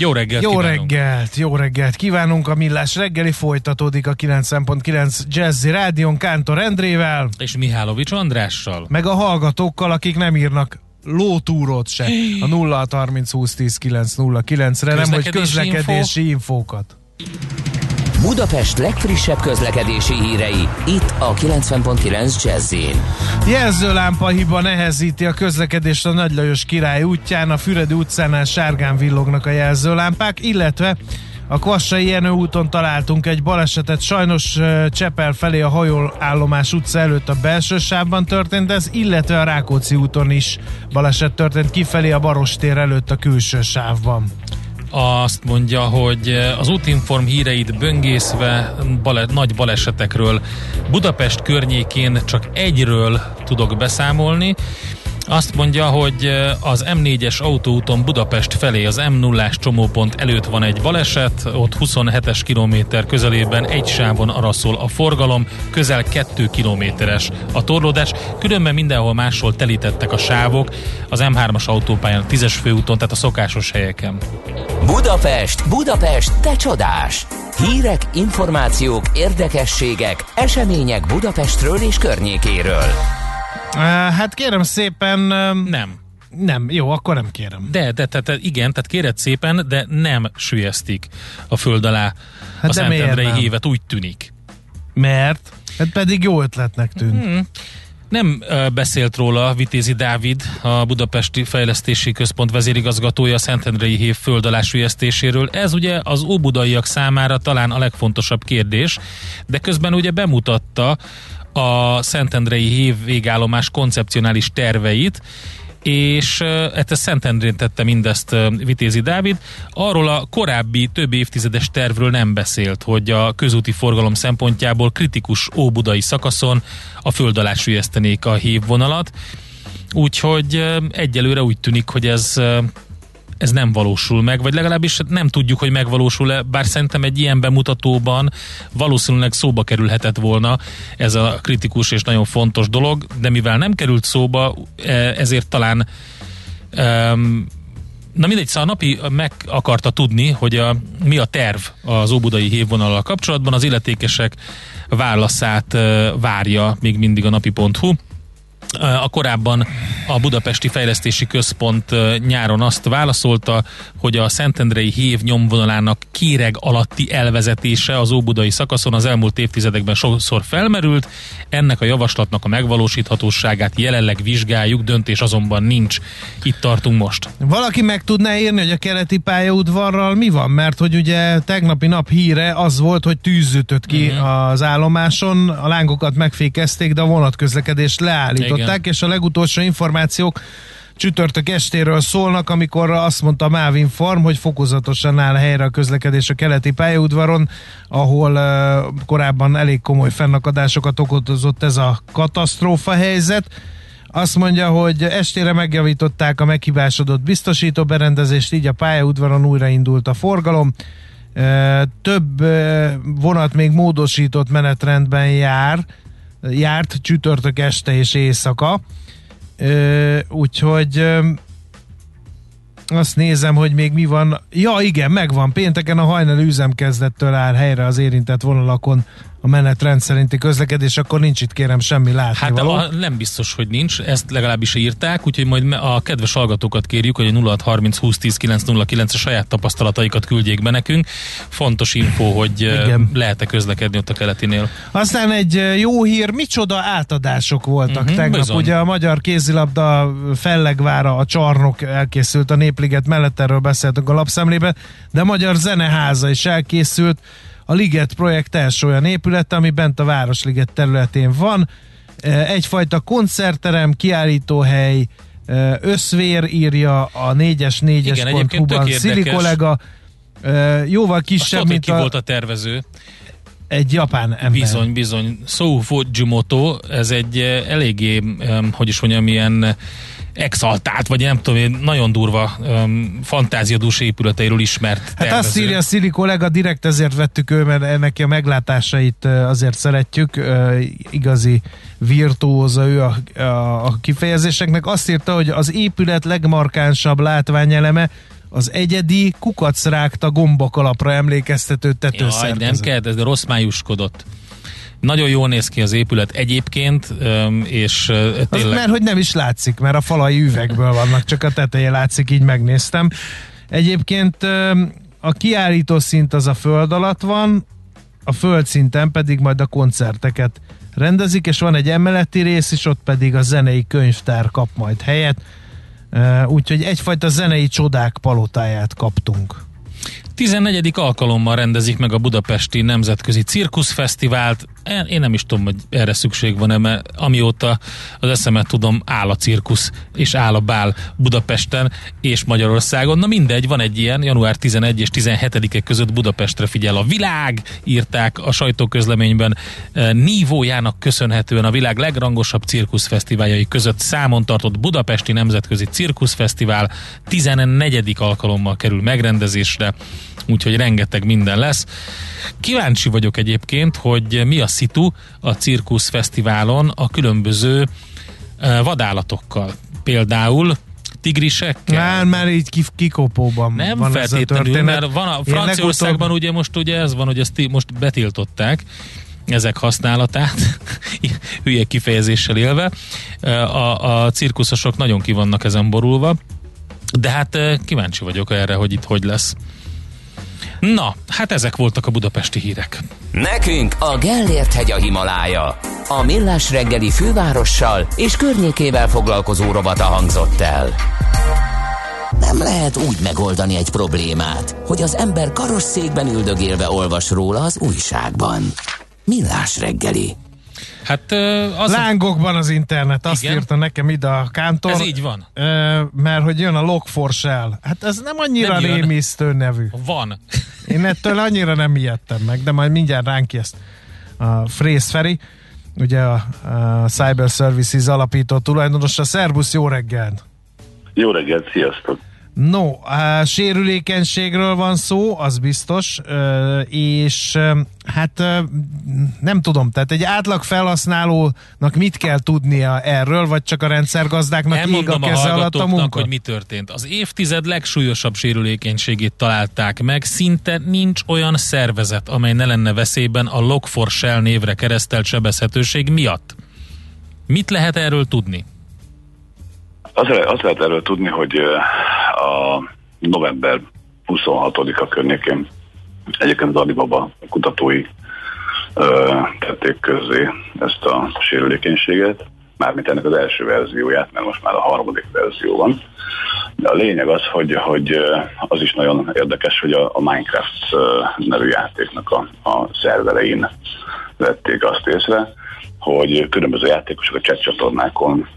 Jó reggelt Jó kívánunk. reggelt, jó reggelt kívánunk. A Millás reggeli folytatódik a 90.9 Jazzy Rádion Kántor Endrével, És Mihálovics Andrással. meg a hallgatókkal, akik nem írnak lótúrót se a 0 30 20 10 909 re nem hogy Közlekedési közlekedési infókat. Budapest legfrissebb közlekedési hírei, itt a 90.9 jazz Jelzőlámpa hiba nehezíti a közlekedést a Nagy Lajos király útján, a Füredi utcánál sárgán villognak a jelzőlámpák, illetve a Kvassai Jenő úton találtunk egy balesetet, sajnos Csepel felé a hajóállomás utca előtt a belső sávban történt ez, illetve a Rákóczi úton is baleset történt kifelé a Barostér előtt a külső sávban. Azt mondja, hogy az útinform híreit böngészve bale, nagy balesetekről Budapest környékén csak egyről tudok beszámolni. Azt mondja, hogy az M4-es autóúton Budapest felé az M0-ás csomópont előtt van egy baleset, ott 27-es kilométer közelében egy sávon araszol a forgalom, közel 2 kilométeres a torlódás, különben mindenhol máshol telítettek a sávok, az M3-as autópályán, a 10-es főúton, tehát a szokásos helyeken. Budapest, Budapest, te csodás! Hírek, információk, érdekességek, események Budapestről és környékéről. Hát kérem szépen, Nem. nem, jó, akkor nem kérem. De, de, de, igen, tehát kéred szépen, de nem sülyeztik a föld alá Hát a Szentendrei hívet, úgy tűnik. Mert? Hát pedig jó ötletnek tűnt. Hmm. Nem beszélt róla Vitézi Dávid, a Budapesti Fejlesztési Központ vezérigazgatója a Szentendrei hív föld alá sülyeztéséről. Ez ugye az óbudaiak számára talán a legfontosabb kérdés, de közben ugye bemutatta a Szentendrei hív végállomás koncepcionális terveit, és hát ez Szentendrén tette mindezt Vitézi Dávid. Arról a korábbi több évtizedes tervről nem beszélt, hogy a közúti forgalom szempontjából kritikus óbudai szakaszon a föld alá a hívvonalat. Úgyhogy egyelőre úgy tűnik, hogy ez ez nem valósul meg, vagy legalábbis nem tudjuk, hogy megvalósul-e, bár szerintem egy ilyen bemutatóban valószínűleg szóba kerülhetett volna ez a kritikus és nagyon fontos dolog, de mivel nem került szóba, eh, ezért talán um, Na mindegy, szóval a napi meg akarta tudni, hogy a, mi a terv az óbudai hívvonallal kapcsolatban, az illetékesek válaszát uh, várja még mindig a napi.hu. A korábban a Budapesti Fejlesztési Központ nyáron azt válaszolta, hogy a Szentendrei hív nyomvonalának kéreg alatti elvezetése az óbudai szakaszon az elmúlt évtizedekben sokszor felmerült. Ennek a javaslatnak a megvalósíthatóságát jelenleg vizsgáljuk, döntés azonban nincs. Itt tartunk most. Valaki meg tudná írni, hogy a keleti pályaudvarral mi van? Mert hogy ugye tegnapi nap híre az volt, hogy tűz ütött ki Mhm. uh-huh. az állomáson, a lángokat megfékezték, de a vonatközlekedést leállították, Igen. És a legutolsó információk csütörtök estéről szólnak, amikor azt mondta a MÁV Inform, hogy fokozatosan áll helyre a közlekedés a keleti pályaudvaron, ahol uh, korábban elég komoly fennakadásokat okozott ez a katasztrófa helyzet. Azt mondja, hogy estére megjavították a meghibásodott biztosító berendezést, így a pályaudvaron újraindult a forgalom. Több vonat még módosított menetrendben jár, járt csütörtök este és éjszaka. Ö, Úgyhogy ö, azt nézem, hogy még mi van. Ja, igen, megvan. Pénteken a hajnali üzemkezdettől áll helyre az érintett vonalakon a menetrend szerinti közlekedés, akkor nincs itt kérem semmi látni Hát a, nem biztos, hogy nincs, ezt legalábbis írták, úgyhogy majd a kedves hallgatókat kérjük, hogy a 0630 20 10 909 a saját tapasztalataikat küldjék be nekünk. Fontos info, hogy Igen. Lehet-e közlekedni ott a keletinél. Aztán egy jó hír, micsoda átadások voltak Mhm, tegnap. bizony. Ugye a magyar kézilabda fellegvára, a csarnok elkészült a Népliget mellett, erről beszéltünk a lapszemlében, de a Magyar Zeneháza is elkészült, a Liget projekt első olyan épület, ami bent a Városliget területén van. Ö, Egyfajta koncertterem, kiállítóhely, ö, összvér írja a 4-es Igen, egyébként 4-es.hu-ban tök Szili kollega, Ö, jóval kisebb, mint ki a... volt a tervező? egy japán ember. Bizony, bizony. Sou Fujimoto, ez egy eléggé, hogy is mondjam, ilyen exaltált, vagy nem tudom, én nagyon durva um, fantáziadús épületeiről ismert Hát tervező. azt írja a Szili kollega, direkt ezért vettük ő, mert neki a meglátásait azért szeretjük, igazi virtuóza ő a, a, a kifejezéseknek. Azt írta, hogy az épület legmarkánsabb látványeleme az egyedi kukacrágta gombakalapra emlékeztető Jaj, nem tetőszerkezet. kell, ez rossz májuskodott. Nagyon jól néz ki az épület egyébként, és ö, Az, tényleg... mert hogy nem is látszik, mert a falai üvegből vannak, csak a teteje látszik, így megnéztem. Egyébként a kiállító szint az a föld alatt van, a földszinten pedig majd a koncerteket rendezik, és van egy emeleti rész, és ott pedig a zenei könyvtár kap majd helyet. Úgyhogy egyfajta zenei csodák palotáját kaptunk. 14. alkalommal rendezik meg a Budapesti Nemzetközi Cirkuszfesztivált. Én nem is tudom, hogy erre szükség van-e, mert amióta az eszemet tudom, áll a cirkusz és áll a bál Budapesten és Magyarországon. Na mindegy, van egy ilyen, január 11 és 17-e között Budapestre figyel a világ, írták a sajtóközleményben. E, Nívójának köszönhetően a világ legrangosabb cirkuszfesztiváljai között számon tartott Budapesti Nemzetközi Cirkuszfesztivál 14. alkalommal kerül megrendezésre úgyhogy rengeteg minden lesz. Kíváncsi vagyok egyébként, hogy mi a szitu a Cirkusz Fesztiválon a különböző eh, vadállatokkal. Például tigrisekkel. Már, már így kikopóban Nem van ez a feltétlenül, történet. mert van a Franciaországban legutóbb- ugye most ugye ez van, hogy ezt most betiltották ezek használatát, hülye kifejezéssel élve. A, a cirkuszosok nagyon ki vannak ezen borulva, de hát eh, kíváncsi vagyok erre, hogy itt hogy lesz. Na, hát ezek voltak a budapesti hírek. Nekünk a Gellért hegy a Himalája. A Millás reggeli fővárossal és környékével foglalkozó robata hangzott el. Nem lehet úgy megoldani egy problémát, hogy az ember karosszékben üldögélve olvas róla az újságban. Millás reggeli. Hát az... Lángokban az internet, azt Igen. írta nekem ide a kántor. Ez így van. Mert hogy jön a Log4Shell. Hát ez nem annyira Nem nem jön. rémisztő nevű. Van. Én ettől annyira nem ijedtem meg, de majd mindjárt ránk ezt a Frész Feri, ugye a, a Cyber Services alapító tulajdonosa. Szerbusz, jó reggelt! Jó reggelt, sziasztok! No, a sérülékenységről van szó, az biztos, és hát nem tudom, tehát egy átlag felhasználónak mit kell tudnia erről, vagy csak a rendszergazdáknak ég a Elmondom a keze alatt a munka? hogy mi történt. Az évtized legsúlyosabb sérülékenységét találták meg. Szinte nincs olyan szervezet, amely ne lenne veszélyben a Log4Shell névre keresztelt sebezhetőség miatt. Mit lehet erről tudni? Az, az lehet erről tudni, hogy a november 26-a környékén egyébként az Alibaba kutatói ö, tették közzé ezt a sérülékenységet, mármint ennek az első verzióját, mert most már a harmadik verzió van. De a lényeg az, hogy, hogy az is nagyon érdekes, hogy a, a Minecraft nevű játéknak a, a szerverein vették azt észre, hogy különböző játékosok a chat csatornákon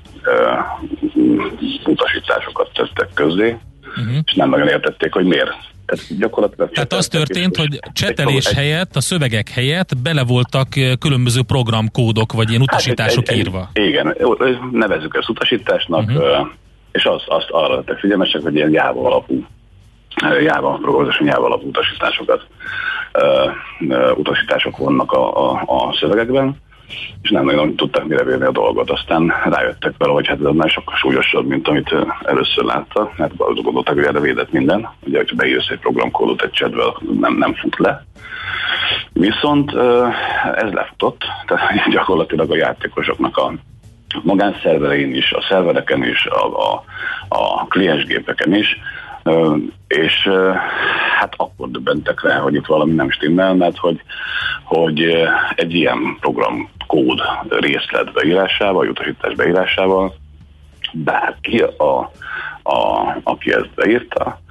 utasításokat tettek közzé, uh-huh. és nem nagyon értették, hogy miért. Tehát gyakorlatilag Tehát az történt, hogy csetelés egy- helyett, a szövegek helyett bele voltak különböző programkódok, vagy ilyen utasítások Hát egy- egy- írva. Igen, nevezzük ezt utasításnak, Mhm. uh-huh. és az, azt arra lettek figyelmesek, hogy ilyen Java alapú Java, programozáson Java alapú utasításokat, utasítások vannak a, a, a szövegekben, és nem nagyon tudták mire vérni a dolgot. Aztán rájöttek vele, hogy hát ez már sokkal súlyosabb, mint amit először látta, mert azt gondolták, hogy erre védett minden. Ugye, hogyha beírsz egy programkódot egy chatbe, nem, nem fut le. Viszont ez lefutott, tehát gyakorlatilag a játékosoknak a magánszerverein is, a szervereken is, a, a, a kliensgépeken is, és hát akkor döbbentek rá, hogy itt valami nem stimmel, mert hogy, hogy egy ilyen program kód részlet beírásával, utasítás beírásával bárki, a, a, aki ezt beírta,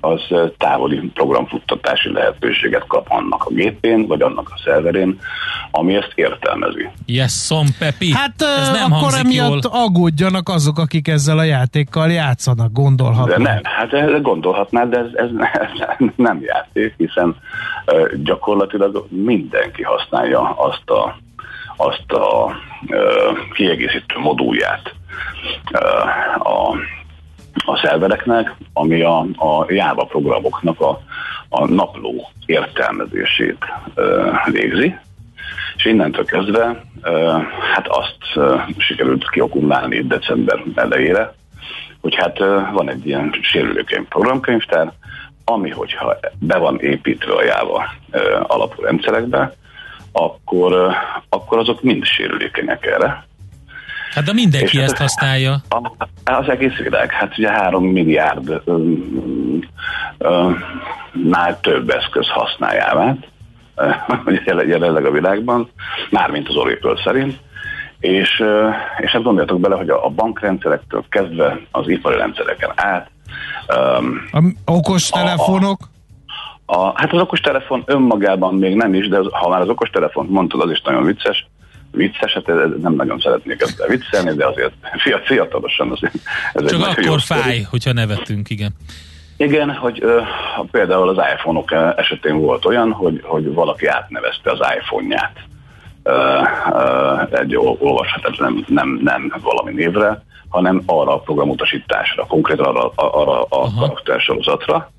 az távoli programfuttatási lehetőséget kap annak a gépén, vagy annak a szerverén, ami ezt értelmezi. Yes, szom, Pepi. Hát Ez nem akkor emiatt jól. aggódjanak azok, akik ezzel a játékkal játszanak, De gondolhatnak. nem, hát gondolhatnád, de ez, ez, ez nem játék, hiszen gyakorlatilag mindenki használja azt a, azt a ö, kiegészítő modulját ö, a, a szervereknek, ami a, a Java programoknak a, a napló értelmezését ö, végzi. És innentől kezdve ö, hát azt ö, sikerült kiokumulálni itt december elejére, hogy hát ö, van egy ilyen sérülékeny programkönyvtár, ami hogyha be van építve a Java alapú rendszerekbe, akkor, ö, akkor azok mind sérülékenyek erre. Hát de mindenki És- ezt használja. A- Az egész világ, hát ugye három milliárd nál több eszköz jelen- jelenleg a világban, mármint az Oracle szerint, és, és hát gondoljatok bele, hogy a, a bankrendszerektől kezdve az ipari rendszereken át, öm, A okos telefonok, a, hát az okostelefon önmagában még nem is, de az, ha már az okostelefont mondtad, az is nagyon vicces. Vicces, hát nem nagyon szeretnék ezzel viccelni, de azért fia- fiatalosan azért ez Csak egy akkor sztori. fáj, hogyha nevetünk, igen. Igen, hogy ö, például az iPhone-ok esetén volt olyan, hogy, hogy valaki átnevezte az iPhone-ját ö, ö, egy ol- olvashatatlan nem, nem valami névre, hanem arra a programutasításra, konkrétan arra, arra a Aha. karaktersorozatra,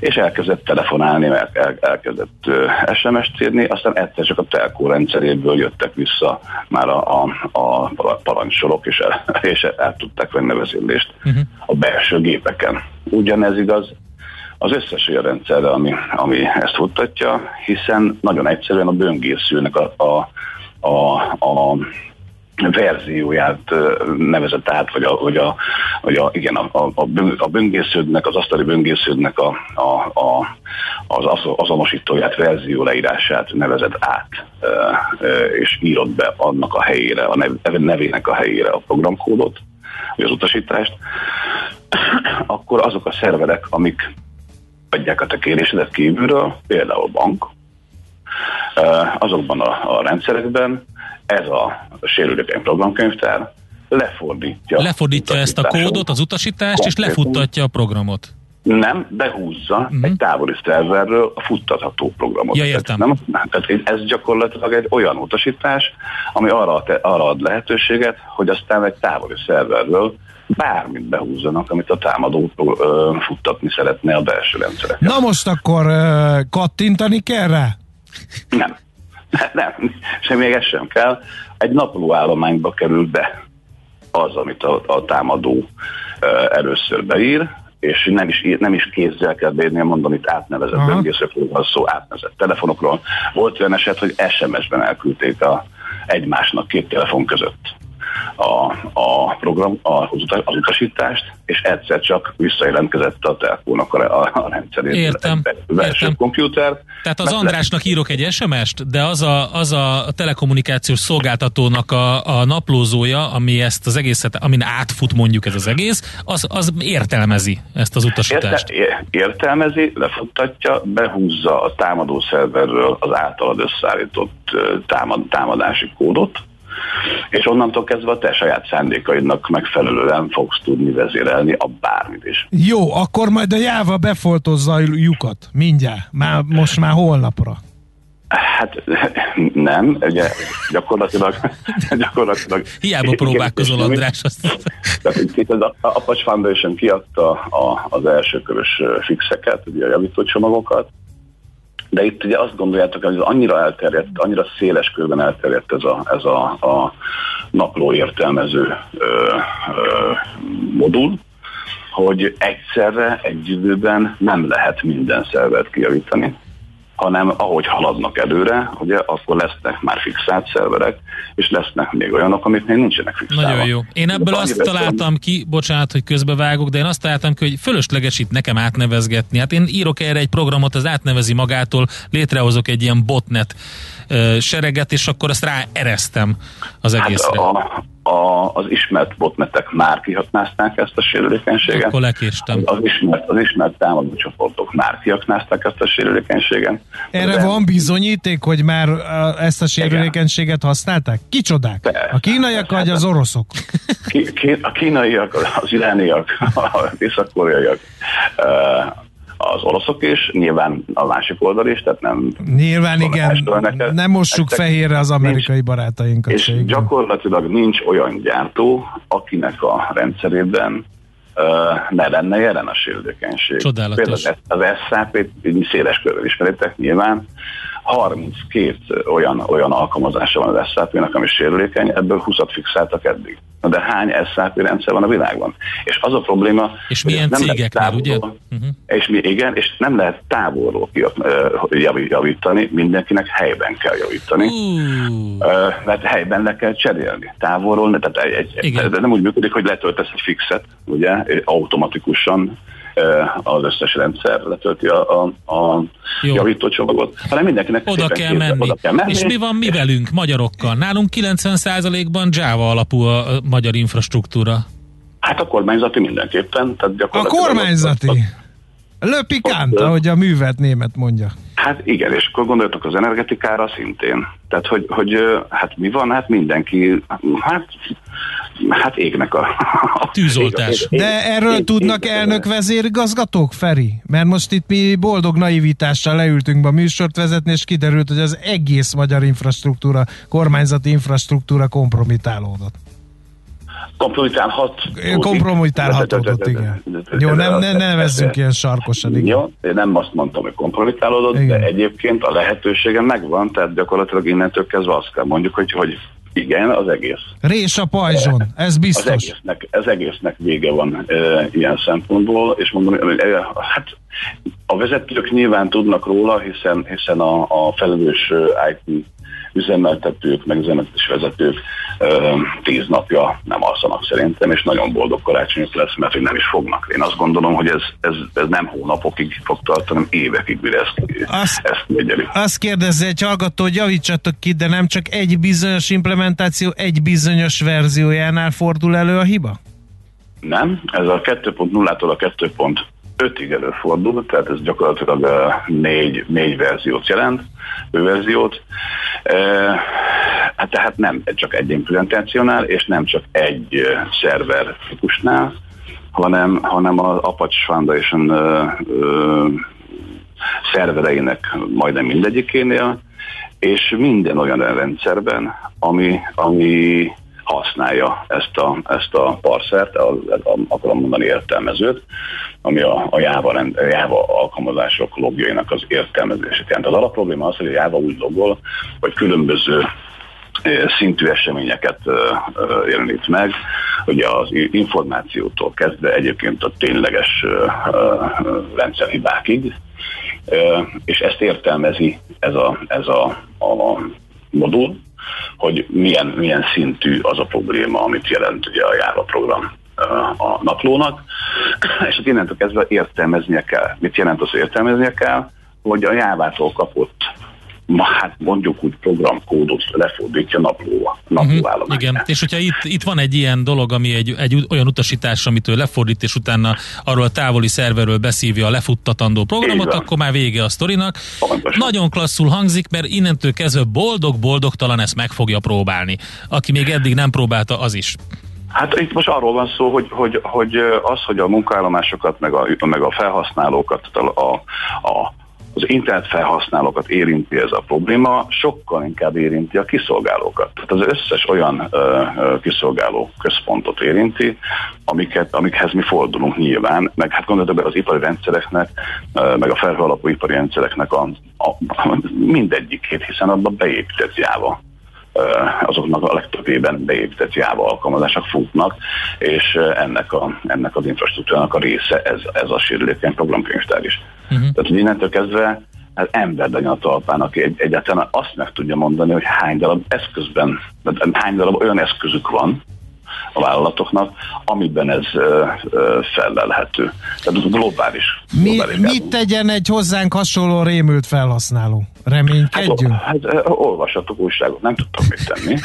és elkezdett telefonálni, el, el, elkezdett SMS-t írni, aztán egyszer csak a telkó rendszeréből jöttek vissza már a, a, a parancsolok, és el, és el tudták venni a vezérlést uh-huh. a belső gépeken. Ugyanez igaz az összes olyan rendszerre, ami, ami ezt futtatja, hiszen nagyon egyszerűen a böngészőnek a, a, a, a verzióját nevezett át, vagy a, vagy a, vagy a igen, a, a, a böng- a böngésződnek, az asztali böngésződnek a, a, a, az az- azonosítóját, verzió leírását nevezett át, és írott be annak a helyére, a nev, nevének a helyére a programkódot, vagy az utasítást, akkor azok a szerverek, amik adják a te kérésedet kívülről, például bank, ö, azokban a, a rendszerekben ez a sérülékeny programkönyvtár lefordítja. Lefordítja ezt a kódot, az utasítást, és Konkrétan. lefuttatja a programot. Nem, behúzza uh-huh. egy távoli szerverről a futtatható programot. Ja, értem. Tehát, nem, tehát ez gyakorlatilag egy olyan utasítás, ami arra, te- arra ad lehetőséget, hogy aztán egy távoli szerverről bármit behúzzanak, amit a támadó ö, futtatni szeretne a belső rendszereken. na most akkor ö, kattintani kell rá? Nem. Nem, sem még ez sem kell. Egy napló állományba kerül be az, amit a, a támadó először beír, és nem is, nem is kézzel kell beírni, mondom, itt átnevezett Aha. böngészőkről van szó, átnevezett telefonokról. Volt olyan eset, hogy SMS-ben elküldték a, egymásnak két telefon között a, a program, az, az utasítást, és egyszer csak visszajelentkezett a telefónak a, a, rendszerét. Értem, belső komputer. Tehát az Andrásnak írok egy SMS-t, de az a, az a telekommunikációs szolgáltatónak a, a naplózója, ami ezt az egészet, amin átfut mondjuk ez az egész, az, az értelmezi ezt az utasítást. Érte, értelmezi, lefuttatja, behúzza a támadó szerverről az általad összeállított támad, támadási kódot, és onnantól kezdve a te saját szándékaidnak megfelelően fogsz tudni vezérelni a bármit is. Jó, akkor majd a Java befoltozza a lyukat. Mindjárt. Már, most már holnapra. Hát nem, ugye gyakorlatilag, gyakorlatilag Hiába próbálkozol, András. Azt... Az Apache Foundation kiadta a, az első körös fixeket, ugye a javító csomagokat, de itt ugye azt gondoljátok, hogy annyira elterjedt, annyira széles körben elterjedt ez a, ez a, a napló értelmező ö, ö, modul, hogy egyszerre, egy időben nem lehet minden szervert kijavítani, hanem ahogy haladnak előre, ugye, akkor lesznek már fixált szerverek, és lesznek még olyanok, amik még nincsenek fixálva. Nagyon jó. Én ebből De azt találtam ki, bocsánat, hogy közbevágok, de én azt találtam ki, hogy fölösleges itt nekem átnevezgetni. Hát én írok erre egy programot, az átnevezi magától, létrehozok egy ilyen botnet sereget, és akkor azt ráeresztem az Hát egészre. a, a, az ismert botnetek már kihasználták ezt a sérülékenységet. Akkor lekéstem. Az ismert, az ismert támadócsoportok már kiaknázták ezt a sérülékenységet. Erre De- van bizonyíték, hogy már ezt a sérülékenységet használták? Kicsodák? Persze. A kínaiak vagy az oroszok? Ki, ki, a kínaiak, az irániak, az észak-koreaiak, az oroszok is, nyilván a másik oldal is, tehát nem... Nyilván igen, neked- nem mossuk fehérre az nincs- amerikai barátainkat. És se, igen. gyakorlatilag nincs olyan gyártó, akinek a rendszerében ne lenne jelen a sérülékenység. Csodálatos. Például az, SAP-t széles körül ismeritek nyilván, 32 olyan, olyan alkalmazása van az SAP-nak, ami sérülékeny, ebből 20-at fixáltak eddig. Na de hány SAP rendszer van a világban? És az a probléma, És milyen nem cégeknél, ugye? távolról- Uh-huh. és mi, igen, és nem lehet távolról javítani, mindenkinek helyben kell javítani. Uh, mert helyben le kell cserélni. Távolról, tehát egy, egy, Igen. de nem úgy működik, hogy letöltesz egy fixet, ugye, automatikusan az összes rendszer letölti a, a, a Jó. javító csomagot, hanem mindenkinek oda kell, kézzel menni. oda kell menni. És mi van mi velünk, magyarokkal? Nálunk 90%-ban Java alapú a magyar infrastruktúra. Hát a kormányzati mindenképpen. Tehát A kormányzati. Löpikant, Ott- ahogy a művet német mondja. Hát igen, és akkor gondoljatok az energetikára szintén. Tehát, hogy, hogy hát mi van? Hát mindenki, hát, hát égnek a... Tűzoltás. De erről tudnak elnök vezérigazgatók, Feri? Mert most itt mi boldog naivitással leültünk be a műsort vezetni, és kiderült, hogy az egész magyar infrastruktúra, kormányzati infrastruktúra kompromitálódott. Kompromitálhat. Kompromitálhatódott, igen. Jó, nem, ne, ne nevezzünk ilyen sarkosan, igen. Jó, én nem azt mondtam, hogy kompromitálódott, Igen. de egyébként a lehetősége megvan, tehát gyakorlatilag innentől kezdve azt kell mondjuk, hogy, hogy igen, az egész. Rés a pajzson, ez Az biztos. egésznek, az egésznek vége van e, ilyen szempontból, és mondom, e, hát a vezetők nyilván tudnak róla, hiszen, hiszen a, a felelős IT üzemeltetők, meg üzemeltetés vezetők tíz napja nem alszanak szerintem, és nagyon boldog karácsonyuk lesz, mert hogy nem is fognak. Én azt gondolom, hogy ez, ez, ez nem hónapokig fog tartani, hanem évekig, mire ezt, Azt- ezt megyelik. Azt kérdezze egy hallgató, hogy javítsatok ki, de nem csak egy bizonyos implementáció, egy bizonyos verziójánál fordul elő a hiba? Nem, ez a 2.0-tól a 2.5-ig előfordul, tehát ez gyakorlatilag négy, négy verziót jelent, verziót. E, hát tehát nem csak egy implementációnál, és nem csak egy szerver típusnál, hanem, hanem az Apache Foundation ö, ö, szervereinek majdnem mindegyikénél, és minden olyan rendszerben, ami, ami használja ezt a, ezt a parsert, a, a, akarom mondani értelmezőt, ami a, a Java, rend, Java alkalmazások logjainak az értelmezését jelent. Az alapprobléma az, hogy a Java úgy logol, hogy különböző szintű eseményeket jelenít meg, ugye az információtól kezdve egyébként a tényleges rendszerhibákig, és ezt értelmezi ez a, ez a, a modul, hogy milyen, milyen szintű az a probléma, amit jelent ugye a Java program a naplónak, és hát innentől kezdve értelmeznie kell. Mit jelent az, hogy értelmeznie kell? Hogy a Jávától kapott ma, hát mondjuk úgy programkódot lefordítja naplóállományra. Mhm, Igen, és hogyha itt, itt van egy ilyen dolog, ami egy, egy olyan utasítás, amit ő lefordít, és utána arról a távoli szerverről beszívja a lefuttatandó programot, akkor már vége a sztorinak. Pontosan. Nagyon klasszul hangzik, mert innentől kezdve boldog-boldogtalan ezt meg fogja próbálni. Aki még eddig nem próbálta, az is. Hát itt most arról van szó, hogy, hogy, hogy az, hogy a munkaállomásokat, meg a, meg a felhasználókat, a, a, az internet felhasználókat érinti ez a probléma, sokkal inkább érinti a kiszolgálókat. Tehát az összes olyan ö, ö, kiszolgáló központot érinti, amiket, amikhez mi fordulunk nyilván, meg hát gondoljatok be az ipari rendszereknek, ö, meg a felhő ipari rendszereknek a, a, a mindegyikét, hiszen abban beépített Java ö, azoknak a legtöbbében beépített Java alkalmazások futnak, és ennek, a, ennek az infrastruktúrának a része ez, ez a sérülékeny programkönyvtár is. Uh-huh. Tehát hogy innentől kezdve hát ember legyen a talpán, aki egy, egyáltalán azt meg tudja mondani, hogy hány darab eszközben, hány darab olyan eszközük van, a vállalatoknak, amiben ez felelhető. Tehát globális. Mi, globális mit gáz. tegyen egy hozzánk hasonló rémült felhasználó? Reménykedjünk? Hát, hát ö, olvassatok újságot, nem tudtam mit tenni.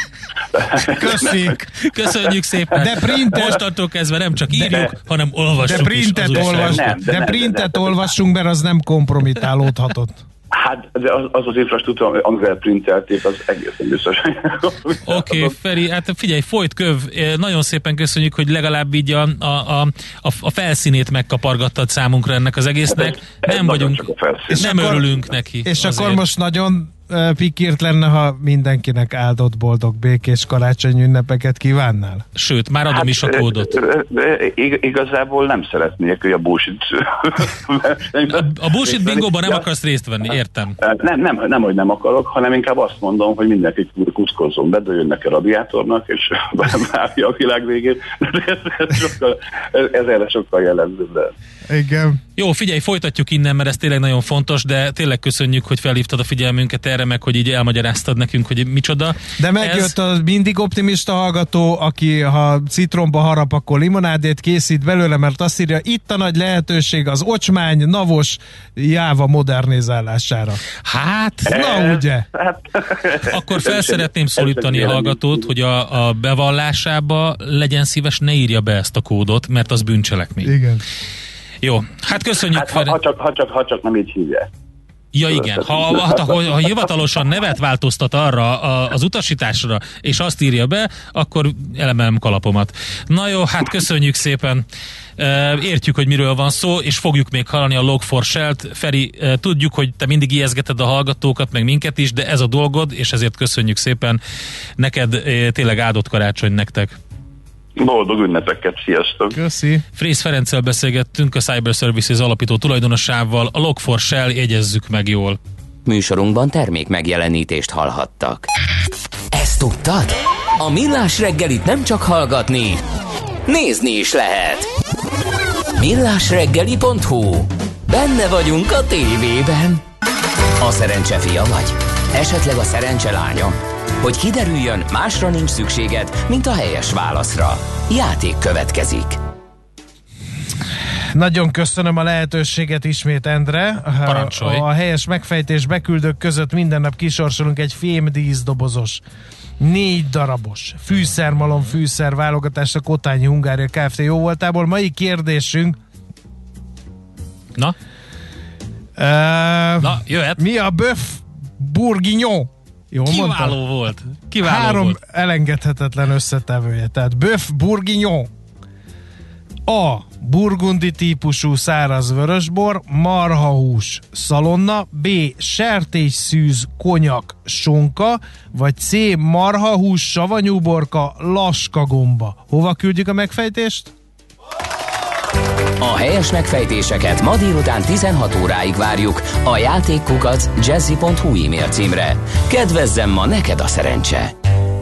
Köszi! Köszönjük szépen. De printet- Mostantól kezdve nem csak írjuk, hanem olvassuk De printet, is olvas. Nem, de de nem, de printet nem. olvassunk, mert az nem kompromitálódhatott. Hát de az az, az infrastruktúra, amivel printelték, az egészen biztos. Oké, okay, Feri, hát figyelj, folyt köv. Nagyon szépen köszönjük, hogy legalább így a, a, a, a, a felszínét megkapargattad számunkra ennek az egésznek. Ez Nem nagyon vagyunk, csak a felszín. nem akkor- örülünk neki. És azért. akkor most nagyon pikírt lenne, ha mindenkinek áldott, boldog, békés karácsony ünnepeket kívánnál? Sőt, már adom is a kódot. ö, ig- Igazából nem szeretnék, hogy a bullshit. A bullshit bingóban nem akarsz részt venni, értem. Nem, nem, nem, hogy nem akarok, hanem inkább azt mondom, hogy mindenki kuszkozzon, bedőljön neki a radiátornak, és várja a világ végét. Ez, ez, sokkal, ez, ez erre sokkal jellemzőbb. Igen. Jó, figyelj, folytatjuk innen, mert ez tényleg nagyon fontos, de tényleg köszönjük, hogy felhívtad a figyelmünket erre, meg hogy így elmagyaráztad nekünk, hogy micsoda. De megjött Ez, a mindig optimista hallgató, aki ha citromba harap, akkor limonádét készít belőle, mert azt írja, itt a nagy lehetőség az ocsmány, navos jáva modernizálására. hát, Na ugye? Hát, akkor fel szeretném szólítani a hallgatót, hogy a, a bevallásába legyen szíves, ne írja be ezt a kódot, mert az bűncselekmény. Igen. Jó, hát köszönjük, Hát, ha, Feri. ha, csak, ha, csak, ha csak nem így hívják. Ja igen, ha, ha, ha, ha hivatalosan nevet változtat arra a, az utasításra, és azt írja be, akkor elemelem kalapomat. Na jó, hát köszönjük szépen. Értjük, hogy miről van szó, és fogjuk még hallani a Log4Shell-t. Feri, e, tudjuk, hogy te mindig ijeszgeted a hallgatókat, meg minket is, de ez a dolgod, és ezért köszönjük szépen. Neked tényleg áldott karácsony nektek. Boldog ünnepeket, sziasztok! Köszi. Frész Ferenccel beszélgettünk a Cyber Services alapító tulajdonosával. A Log4Shell jegyezzük meg jól. Műsorunkban termék megjelenítést hallhattak. Ezt tudtad? A Millás reggelit nem csak hallgatni, nézni is lehet. Millásreggeli.hu Benne vagyunk a tévében. A szerencse fia vagy? Esetleg a szerencse lánya? Hogy kiderüljön, másra nincs szükséged, mint a helyes válaszra. Játék következik. Nagyon köszönöm a lehetőséget ismét, Endre. Parancsolj. A helyes megfejtés beküldők között minden nap kisorsolunk egy fémdíszdobozos, négy darabos fűszermalom fűszer válogatást a Kotányi Hungária Kft. jó voltából. Mai kérdésünk Na, uh, na, jöhet. mi a bœuf bourguignon? Jól Kiváló mondtam? volt. Kiváló Három volt. elengedhetetlen összetevője. Tehát bœuf bourguignon. A. Burgundi típusú száraz vörösbor, marhahús, szalonna, B. sertésszűz, konyak, sonka, vagy C. marhahús, savanyúborka, laskagomba. Hova küldjük a megfejtést? A helyes megfejtéseket ma délután 16 óráig várjuk a játékkukac jazzy.hu e-mail címre. Kedvezzem ma neked a szerencse!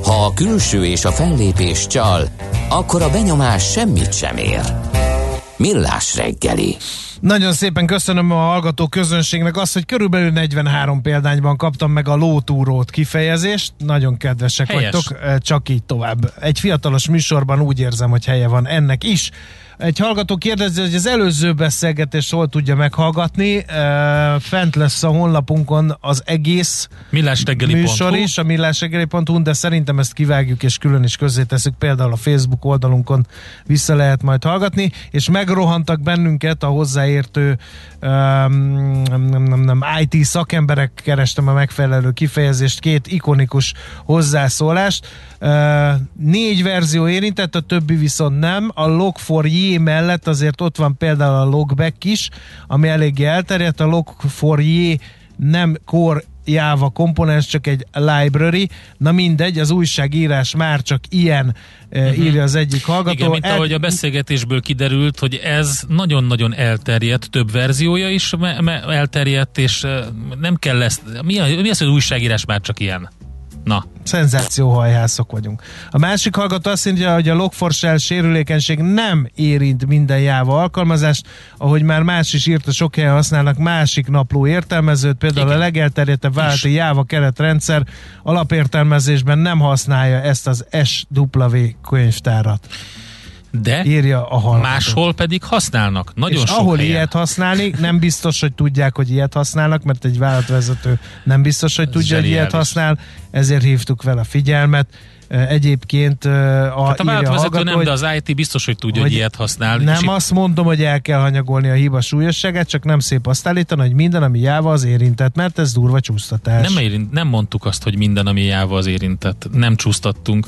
Ha a külső és a fellépés csal, akkor a benyomás semmit sem ér. Millás reggeli. Nagyon szépen köszönöm a hallgató közönségnek azt, hogy körülbelül 43 példányban kaptam meg a lótúrót kifejezést. Nagyon kedvesek Helyes. vagytok, eh, csak így tovább. Egy fiatalos műsorban úgy érzem, hogy helye van ennek is. Egy hallgató kérdezi, hogy az előző beszélgetést hol tudja meghallgatni. Eh, Fent lesz a honlapunkon az egész Millásreggeli.hu. műsor is, a millásregeli.hu, de szerintem ezt kivágjuk és külön is közzé tesszük, például a Facebook oldalunkon vissza lehet majd hallgatni, és megrohantak bennünket a hozzáértő um, nem, nem, nem, IT szakemberek, kerestem a megfelelő kifejezést, két ikonikus hozzászólást. Uh, négy verzió érintett, a többi viszont nem. A Log4j mellett azért ott van például a Logback is, ami eléggé elterjedt. A Log4j nem core Java komponens, csak egy library. Na mindegy, az újságírás már csak ilyen uh-huh. írja az egyik hallgató. Igen, mint El- ahogy a beszélgetésből kiderült, hogy ez nagyon-nagyon elterjedt, több verziója is me- me- elterjedt, és eh, nem kell ezt, mi, a, mi az, hogy újságírás már csak ilyen? Na, Szenzációhajhászok vagyunk. A másik hallgató azt mondja, hogy a logforsel sérülékenység nem érint minden Java alkalmazást, ahogy már más is írta, sok helyen használnak másik napló értelmezőt, például Igen. a legelterjedtebb vállalati Java keretrendszer alapértelmezésben nem használja ezt az SW könyvtárat, de írja a hallgató. máshol pedig használnak. Nagyon és sok ahol helyen. ilyet használni, nem biztos, hogy tudják, hogy ilyet használnak, mert egy vállalatvezető nem biztos, hogy tudja, hogy ilyet zseniális. használ, ezért hívtuk fel a figyelmet. Egyébként a, Hát a vállalatvezető nem, de az IT biztos, hogy tudja, hogy, hogy ilyet használni. nem azt mondom, hogy el kell hanyagolni a hiba súlyosságát, csak nem szép azt állítani, hogy minden, ami jáva az érintett, mert ez durva csúsztatás. Nem, érint, nem mondtuk azt, hogy minden, ami Java az érintett. Nem csúsztattunk.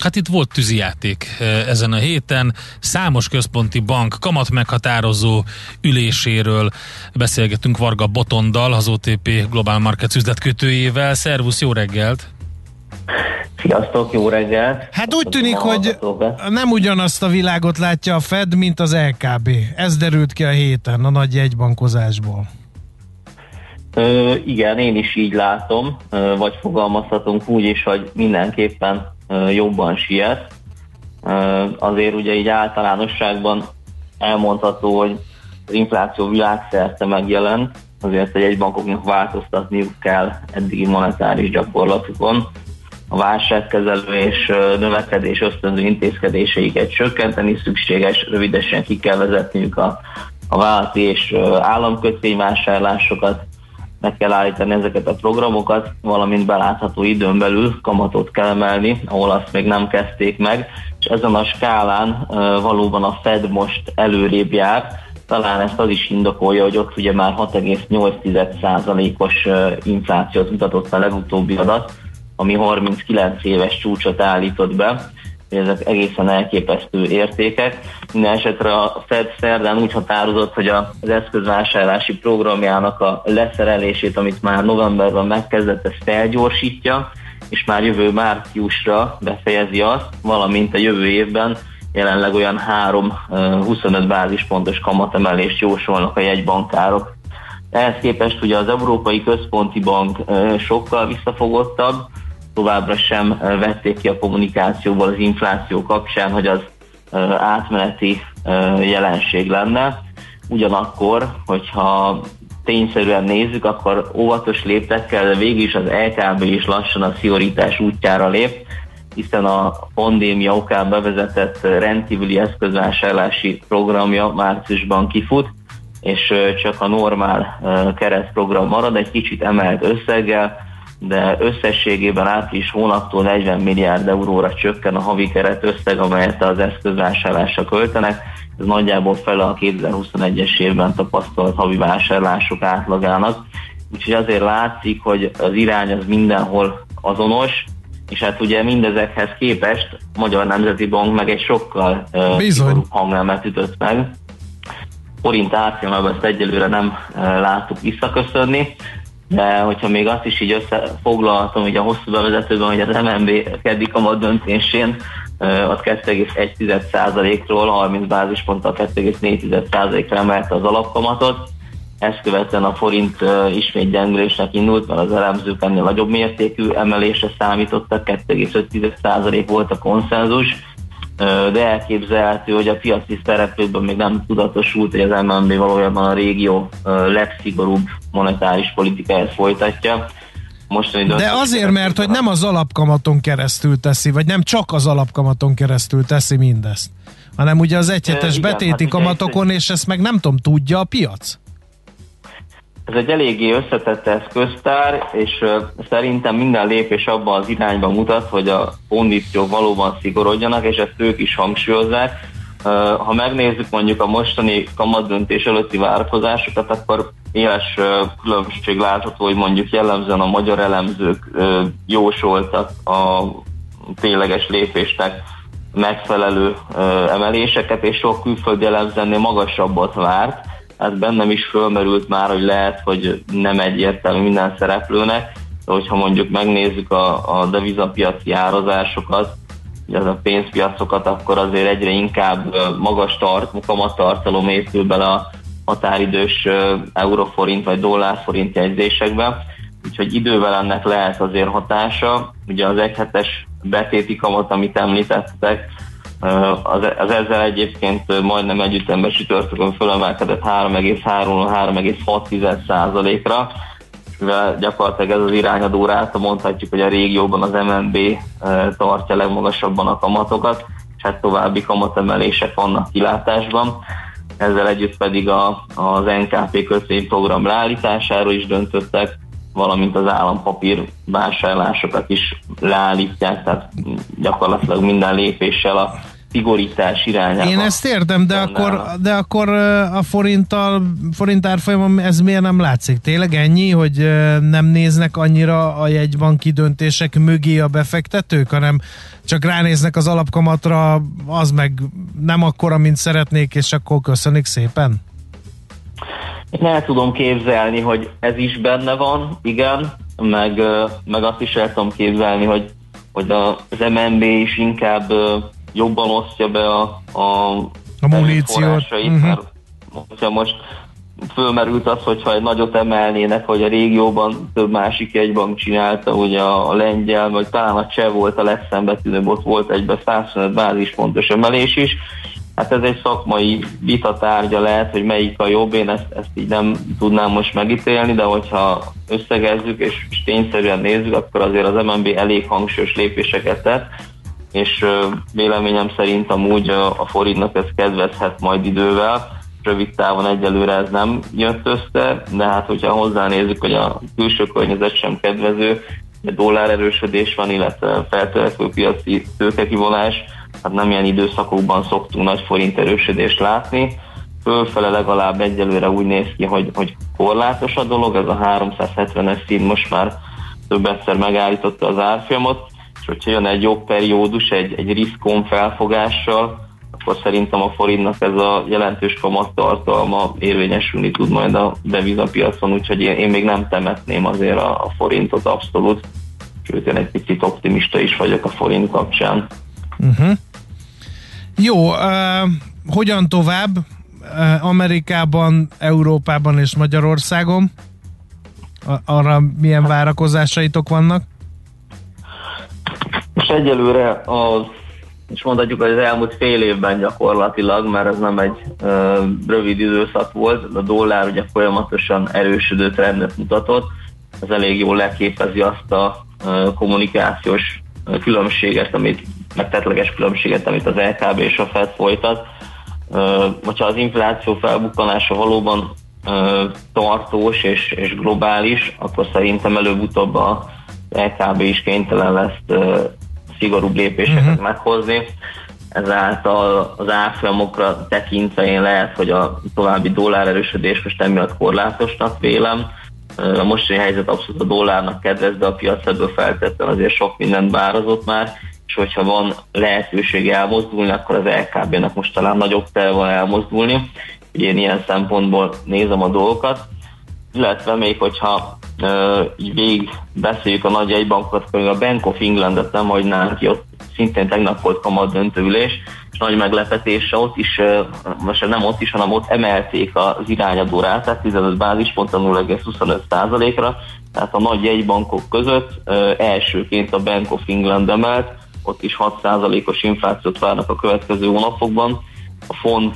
Hát itt volt tűzijáték eh, ezen a héten. Számos központi bank kamat meghatározó üléséről beszélgetünk Varga Botondal, az OTP Global Markets üzletkötőjével. Szervusz, jó reggelt! Sziasztok, jó reggelt! Hát úgy tűnik, hogy nem ugyanazt a világot látja a Fed, mint az LKB. Ez derült ki a héten a nagy jegybankozásból. Ö, igen, én is így látom, ö, vagy fogalmazhatunk úgy is, hogy mindenképpen jobban siet. Azért ugye így általánosságban elmondható, hogy az infláció világszerte megjelent, azért egy bankoknak változtatniuk kell eddigi monetáris gyakorlatukon. A válságkezelő és növekedés ösztönző intézkedéseiket csökkenteni szükséges, rövidesen ki kell vezetniük a, a vállalati és államkötvényvásárlásokat, meg kell állítani ezeket a programokat, valamint belátható időn belül kamatot kell emelni, ahol azt még nem kezdték meg, és ezen a skálán valóban a Fed most előrébb jár, talán ezt az is indokolja, hogy ott ugye már 6,8%-os ö, inflációt mutatott a legutóbbi adat, ami 39 éves csúcsot állított be, ezek egészen elképesztő értékek. Minden esetre a Fed szerdán úgy határozott, hogy az eszközvásárlási programjának a leszerelését, amit már novemberben megkezdett, ezt felgyorsítja, és már jövő márciusra befejezi azt, valamint a jövő évben jelenleg olyan 3-25 bázispontos kamatemelést jósolnak a jegybankárok. Ehhez képest ugye az Európai Központi Bank sokkal visszafogottabb, továbbra sem vették ki a kommunikációból az infláció kapcsán, hogy az átmeneti jelenség lenne. Ugyanakkor, hogyha tényszerűen nézzük, akkor óvatos léptekkel, de végig is az LKB is lassan a szigorítás útjára lép, hiszen a pandémia okán bevezetett rendkívüli eszközvásárlási programja márciusban kifut, és csak a normál ö, keretprogram marad, egy kicsit emelt összeggel, de összességében április hónaptól 40 milliárd euróra csökken a havi keret összeg, amelyet az eszközvásárlásra költenek. Ez nagyjából fele a 2021-es évben tapasztalt havi vásárlások átlagának. Úgyhogy azért látszik, hogy az irány az mindenhol azonos, és hát ugye mindezekhez képest a Magyar Nemzeti Bank meg egy sokkal szigorúbb hangnemet ütött meg. Forint árfolyamában ezt egyelőre nem ö, láttuk visszaköszönni, de hogyha még azt is így összefoglalhatom, hogy a hosszú bevezetőben, hogy az MNB keddi kamat döntésén az 2,1%-ról 30 bázisponttal 2,4%-ra emelte az alapkamatot. Ezt követően a forint ismét gyengülésnek indult, mert az elemzők ennél nagyobb mértékű emelésre számítottak, 2,5% volt a konszenzus, de elképzelhető, hogy a piaci szereplőkben még nem tudatosult, hogy az MNB valójában a régió legszigorúbb monetáris politikáját folytatja. Mostani De azért, mert hogy nem az alapkamaton keresztül teszi, vagy nem csak az alapkamaton keresztül teszi mindezt, hanem ugye az egyhetes betéti hát kamatokon, és ezt meg nem tudom, tudja a piac? Ez egy eléggé összetett eszköztár, és szerintem minden lépés abban az irányban mutat, hogy a kondíciók valóban szigorodjanak, és ezt ők is hangsúlyozzák. Ha megnézzük mondjuk a mostani kamatdöntés előtti várakozásokat, akkor éles különbség látható, hogy mondjuk jellemzően a magyar elemzők jósoltak a tényleges lépésnek megfelelő emeléseket, és sok külföldi elemzőnél magasabbat várt. Ez bennem is fölmerült már, hogy lehet, hogy nem egyértelmű minden szereplőnek, de hogyha mondjuk megnézzük a, a devizapiaci árazásokat, az a pénzpiacokat, akkor azért egyre inkább magas tart, kamattartalom épül bele a határidős euroforint vagy dollárforint jegyzésekbe, úgyhogy idővel ennek lehet azért hatása. Ugye az egyhetes betéti kamat, amit említettek, az, az ezzel egyébként majdnem együttemben csütörtökön fölemelkedett 3,3-3,6%-ra, mivel gyakorlatilag ez az irányadó ráta mondhatjuk, hogy a régióban az MNB tartja legmagasabban a kamatokat, és hát további kamatemelések vannak kilátásban. Ezzel együtt pedig a, az NKP kötvényprogram leállításáról is döntöttek, valamint az állampapír vásárlásokat is leállítják, tehát gyakorlatilag minden lépéssel a szigorítás irányába. Én ezt értem, de akkor, de akkor a forinttal, forint árfolyamon ez miért nem látszik? Tényleg ennyi, hogy nem néznek annyira a jegybanki döntések mögé a befektetők, hanem csak ránéznek az alapkamatra, az meg nem akkora, mint szeretnék, és akkor köszönik szépen? Én el tudom képzelni, hogy ez is benne van, igen, meg, meg azt is el tudom képzelni, hogy, hogy az MNB is inkább jobban osztja be a, a, a muníciót. Uh-huh. mert hogyha most fölmerült az, hogyha egy nagyot emelnének, hogy a régióban több másik jegybank csinálta, ugye a, a lengyel, vagy talán a cseh volt a legszembetűnőbb, ott volt egybe 125 bázispontos emelés is, Hát ez egy szakmai vita tárgya lehet, hogy melyik a jobb, én ezt, ezt így nem tudnám most megítélni, de hogyha összegezzük és, tényszerűen nézzük, akkor azért az MNB elég hangsúlyos lépéseket tett, és véleményem szerint amúgy a, forintnak ez kedvezhet majd idővel, rövid távon egyelőre ez nem jött össze, de hát hogyha hozzánézzük, hogy a külső környezet sem kedvező, dollár erősödés van, illetve feltörekvő piaci tőkekivonás, hát nem ilyen időszakokban szoktunk nagy forint erősödést látni. Fölfele legalább egyelőre úgy néz ki, hogy, hogy korlátos a dolog, ez a 370-es szín most már több egyszer megállította az árfolyamot, és hogyha jön egy jobb periódus, egy, egy riskon felfogással, akkor szerintem a forintnak ez a jelentős kamattartalma érvényesülni tud majd a devizapiacon, úgyhogy én, én még nem temetném azért a, a forintot abszolút, sőt én egy picit optimista is vagyok a forint kapcsán. Uh-huh. Jó, uh, hogyan tovább uh, Amerikában, Európában és Magyarországon? Arra milyen várakozásaitok vannak? És egyelőre az és mondhatjuk, hogy az elmúlt fél évben gyakorlatilag, mert ez nem egy uh, rövid időszak volt, a dollár ugye folyamatosan erősödő trendet mutatott, ez elég jól leképezi azt a uh, kommunikációs különbséget, amit megtetleges különbséget, amit az LKB és a Fed folytat. Hogyha az infláció felbukkanása valóban tartós és, és globális, akkor szerintem előbb-utóbb a LKB is kénytelen lesz szigorúbb lépéseket uh-huh. meghozni. Ezáltal az árfolyamokra tekintve én lehet, hogy a további dollár erősödés most emiatt korlátosnak vélem. A mostani helyzet abszolút a dollárnak kedvez, de a piac ebből feltétlenül azért sok mindent bározott már, és hogyha van lehetőség elmozdulni, akkor az LKB-nak most talán nagyobb tel van elmozdulni. Én ilyen szempontból nézem a dolgokat, illetve még hogyha uh, így végig beszéljük a nagy egybankokat, akkor a Bank of England-et nem hagynánk ki, ott szintén tegnap volt kamat döntőülés, és nagy meglepetése ott is, uh, most nem ott is, hanem ott emelték az irányadó rátát 15 bázispont 0,25%-ra, tehát a nagy jegybankok között uh, elsőként a Bank of England emelt, ott is 6%-os inflációt várnak a következő hónapokban. A font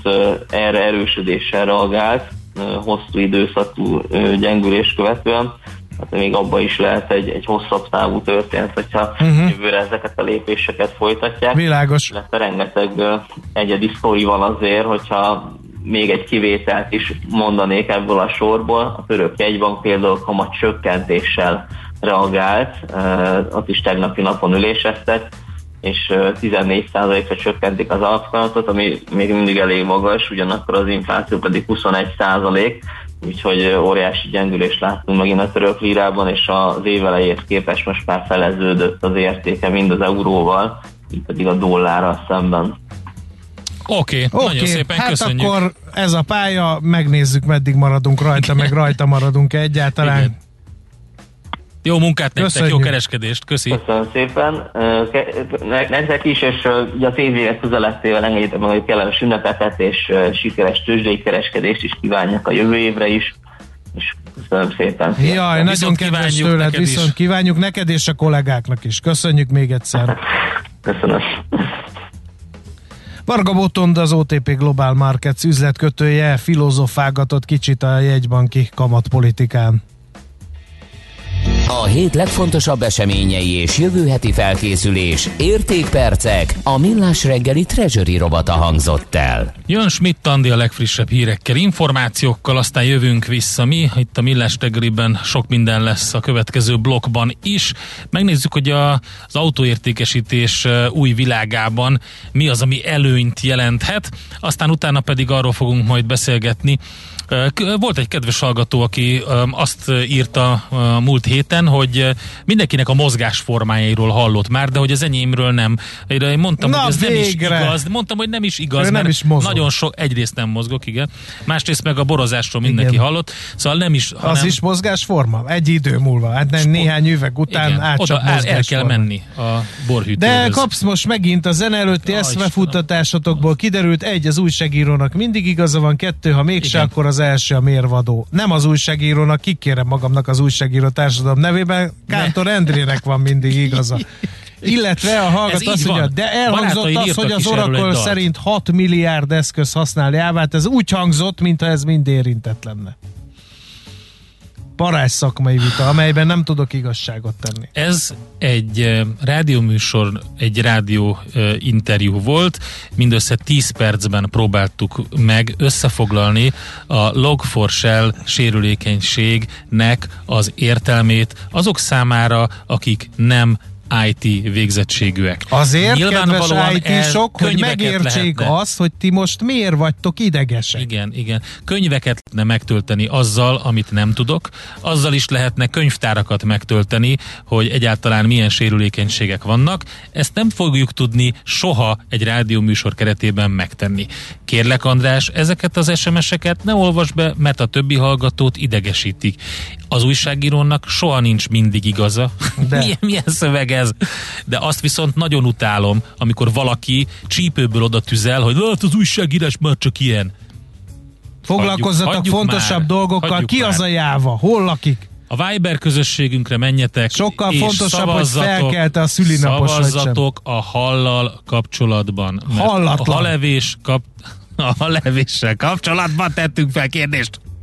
erre erősödéssel reagált, hosszú időszakú gyengülés követően, hát még abban is lehet egy, egy hosszabb távú történet, hogyha uh-huh. jövőre ezeket a lépéseket folytatják. Világos. Illetve rengeteg egyedi sztori van azért, hogyha még egy kivételt is mondanék ebből a sorból. A török jegybank például kamat csökkentéssel reagált, ott is tegnapi napon üléseztek, és 14%-ra csökkentik az alapkamatot, ami még mindig elég magas, ugyanakkor az infláció pedig 21%, úgyhogy óriási gyengülést láttunk megint a török lírában, és az évelejét képest most már feleződött az értéke mind az euróval, mint pedig a dollárral szemben. Oké, okay, Oké, nagyon szépen hát köszönjük. akkor ez a pálya, megnézzük meddig maradunk rajta, meg rajta maradunk egyáltalán. Igen. Jó munkát nektek, Köszönjük. jó kereskedést, köszi. Köszönöm szépen. Nektek is, és ugye az évvéget közelettével engedjétek meg, hogy kellemes ünnepeket és sikeres tőzsdei kereskedést is kívánjak a jövő évre is. És köszönöm szépen. Jaj, nagyon Viszont kedves kívánjuk tőled, neked is. viszont kívánjuk neked és a kollégáknak is. Köszönjük még egyszer. Köszönöm. Varga Botond, az OTP Global Markets üzletkötője filozofálgatott kicsit a jegybanki kamatpolitikán. A hét legfontosabb eseményei és jövő heti felkészülés, értékpercek, a millás reggeli treasury robata hangzott el. Jön Schmidt Andi a legfrissebb hírekkel, információkkal, aztán jövünk vissza mi. Itt a Millás reggeliben sok minden lesz a következő blokkban is. Megnézzük, hogy a, az autóértékesítés új világában mi az, ami előnyt jelenthet. Aztán utána pedig arról fogunk majd beszélgetni, Volt egy kedves hallgató, aki azt írta múlt héten, hogy mindenkinek a mozgásformájairól hallott már, de hogy az enyémről nem. Én mondtam, Na, hogy ez nem is igaz. Mondtam, hogy nem is igaz, Ő nem mert is mozog. nagyon sok, egyrészt nem mozgok, igen. Másrészt meg a borozásról mindenki Igen. hallott. Szóval nem is, hanem, Az is mozgásforma? Egy idő múlva. Hát nem, néhány üveg után igen, át oda el, el kell menni a borhűtőhöz. De kapsz most megint a zene előtti Ja, eszmefutatásotokból kiderült, egy, az újságírónak mindig igaza van, kettő, ha mégse, Igen. akkor az első a mérvadó. Nem az újságírónak, kikérem magamnak az újságíró társadalom nevében, Kántor Endrének van mindig igaza. Illetve a Ez hallgat így azt mondja, de elhangzott az, hogy az Oracle szerint 6 milliárd eszköz használ jávát, ez úgy hangzott, mintha ez mind érintett lenne. Parás szakmai vita, amelyben nem tudok igazságot tenni. Ez egy eh, rádióműsor, egy rádió eh, interjú volt, mindössze 10 percben próbáltuk meg összefoglalni a Log4Shell sérülékenységnek az értelmét azok számára, akik nem IT végzettségűek. Azért, Nyilvánvalóan kedves IT-sok, hogy megértsék lehetne. azt, hogy ti most miért vagytok idegesek. Igen, igen. Könyveket lehetne megtölteni azzal, amit nem tudok. Azzal is lehetne könyvtárakat megtölteni, hogy egyáltalán milyen sérülékenységek vannak. Ezt nem fogjuk tudni soha egy rádióműsor keretében megtenni. Kérlek András, ezeket az SMS-eket ne olvas be, mert a többi hallgatót idegesítik. Az újságírónak soha nincs mindig igaza. De. milyen, milyen szöveg ez? De azt viszont nagyon utálom, amikor valaki csípőből oda tüzel, hogy hát az újságírás már csak ilyen. Foglalkozzatok hagyjuk fontosabb már, dolgokkal. hagyjuk Ki már. az a jáva? Hol lakik? A Viber közösségünkre menjetek, Sokkal és fontosabb, hogy felkelte a szülinapos. Szavazzatok a hallal kapcsolatban. Hallatlan. A halevés kap... A halevéssel kapcsolatban tettünk fel kérdést.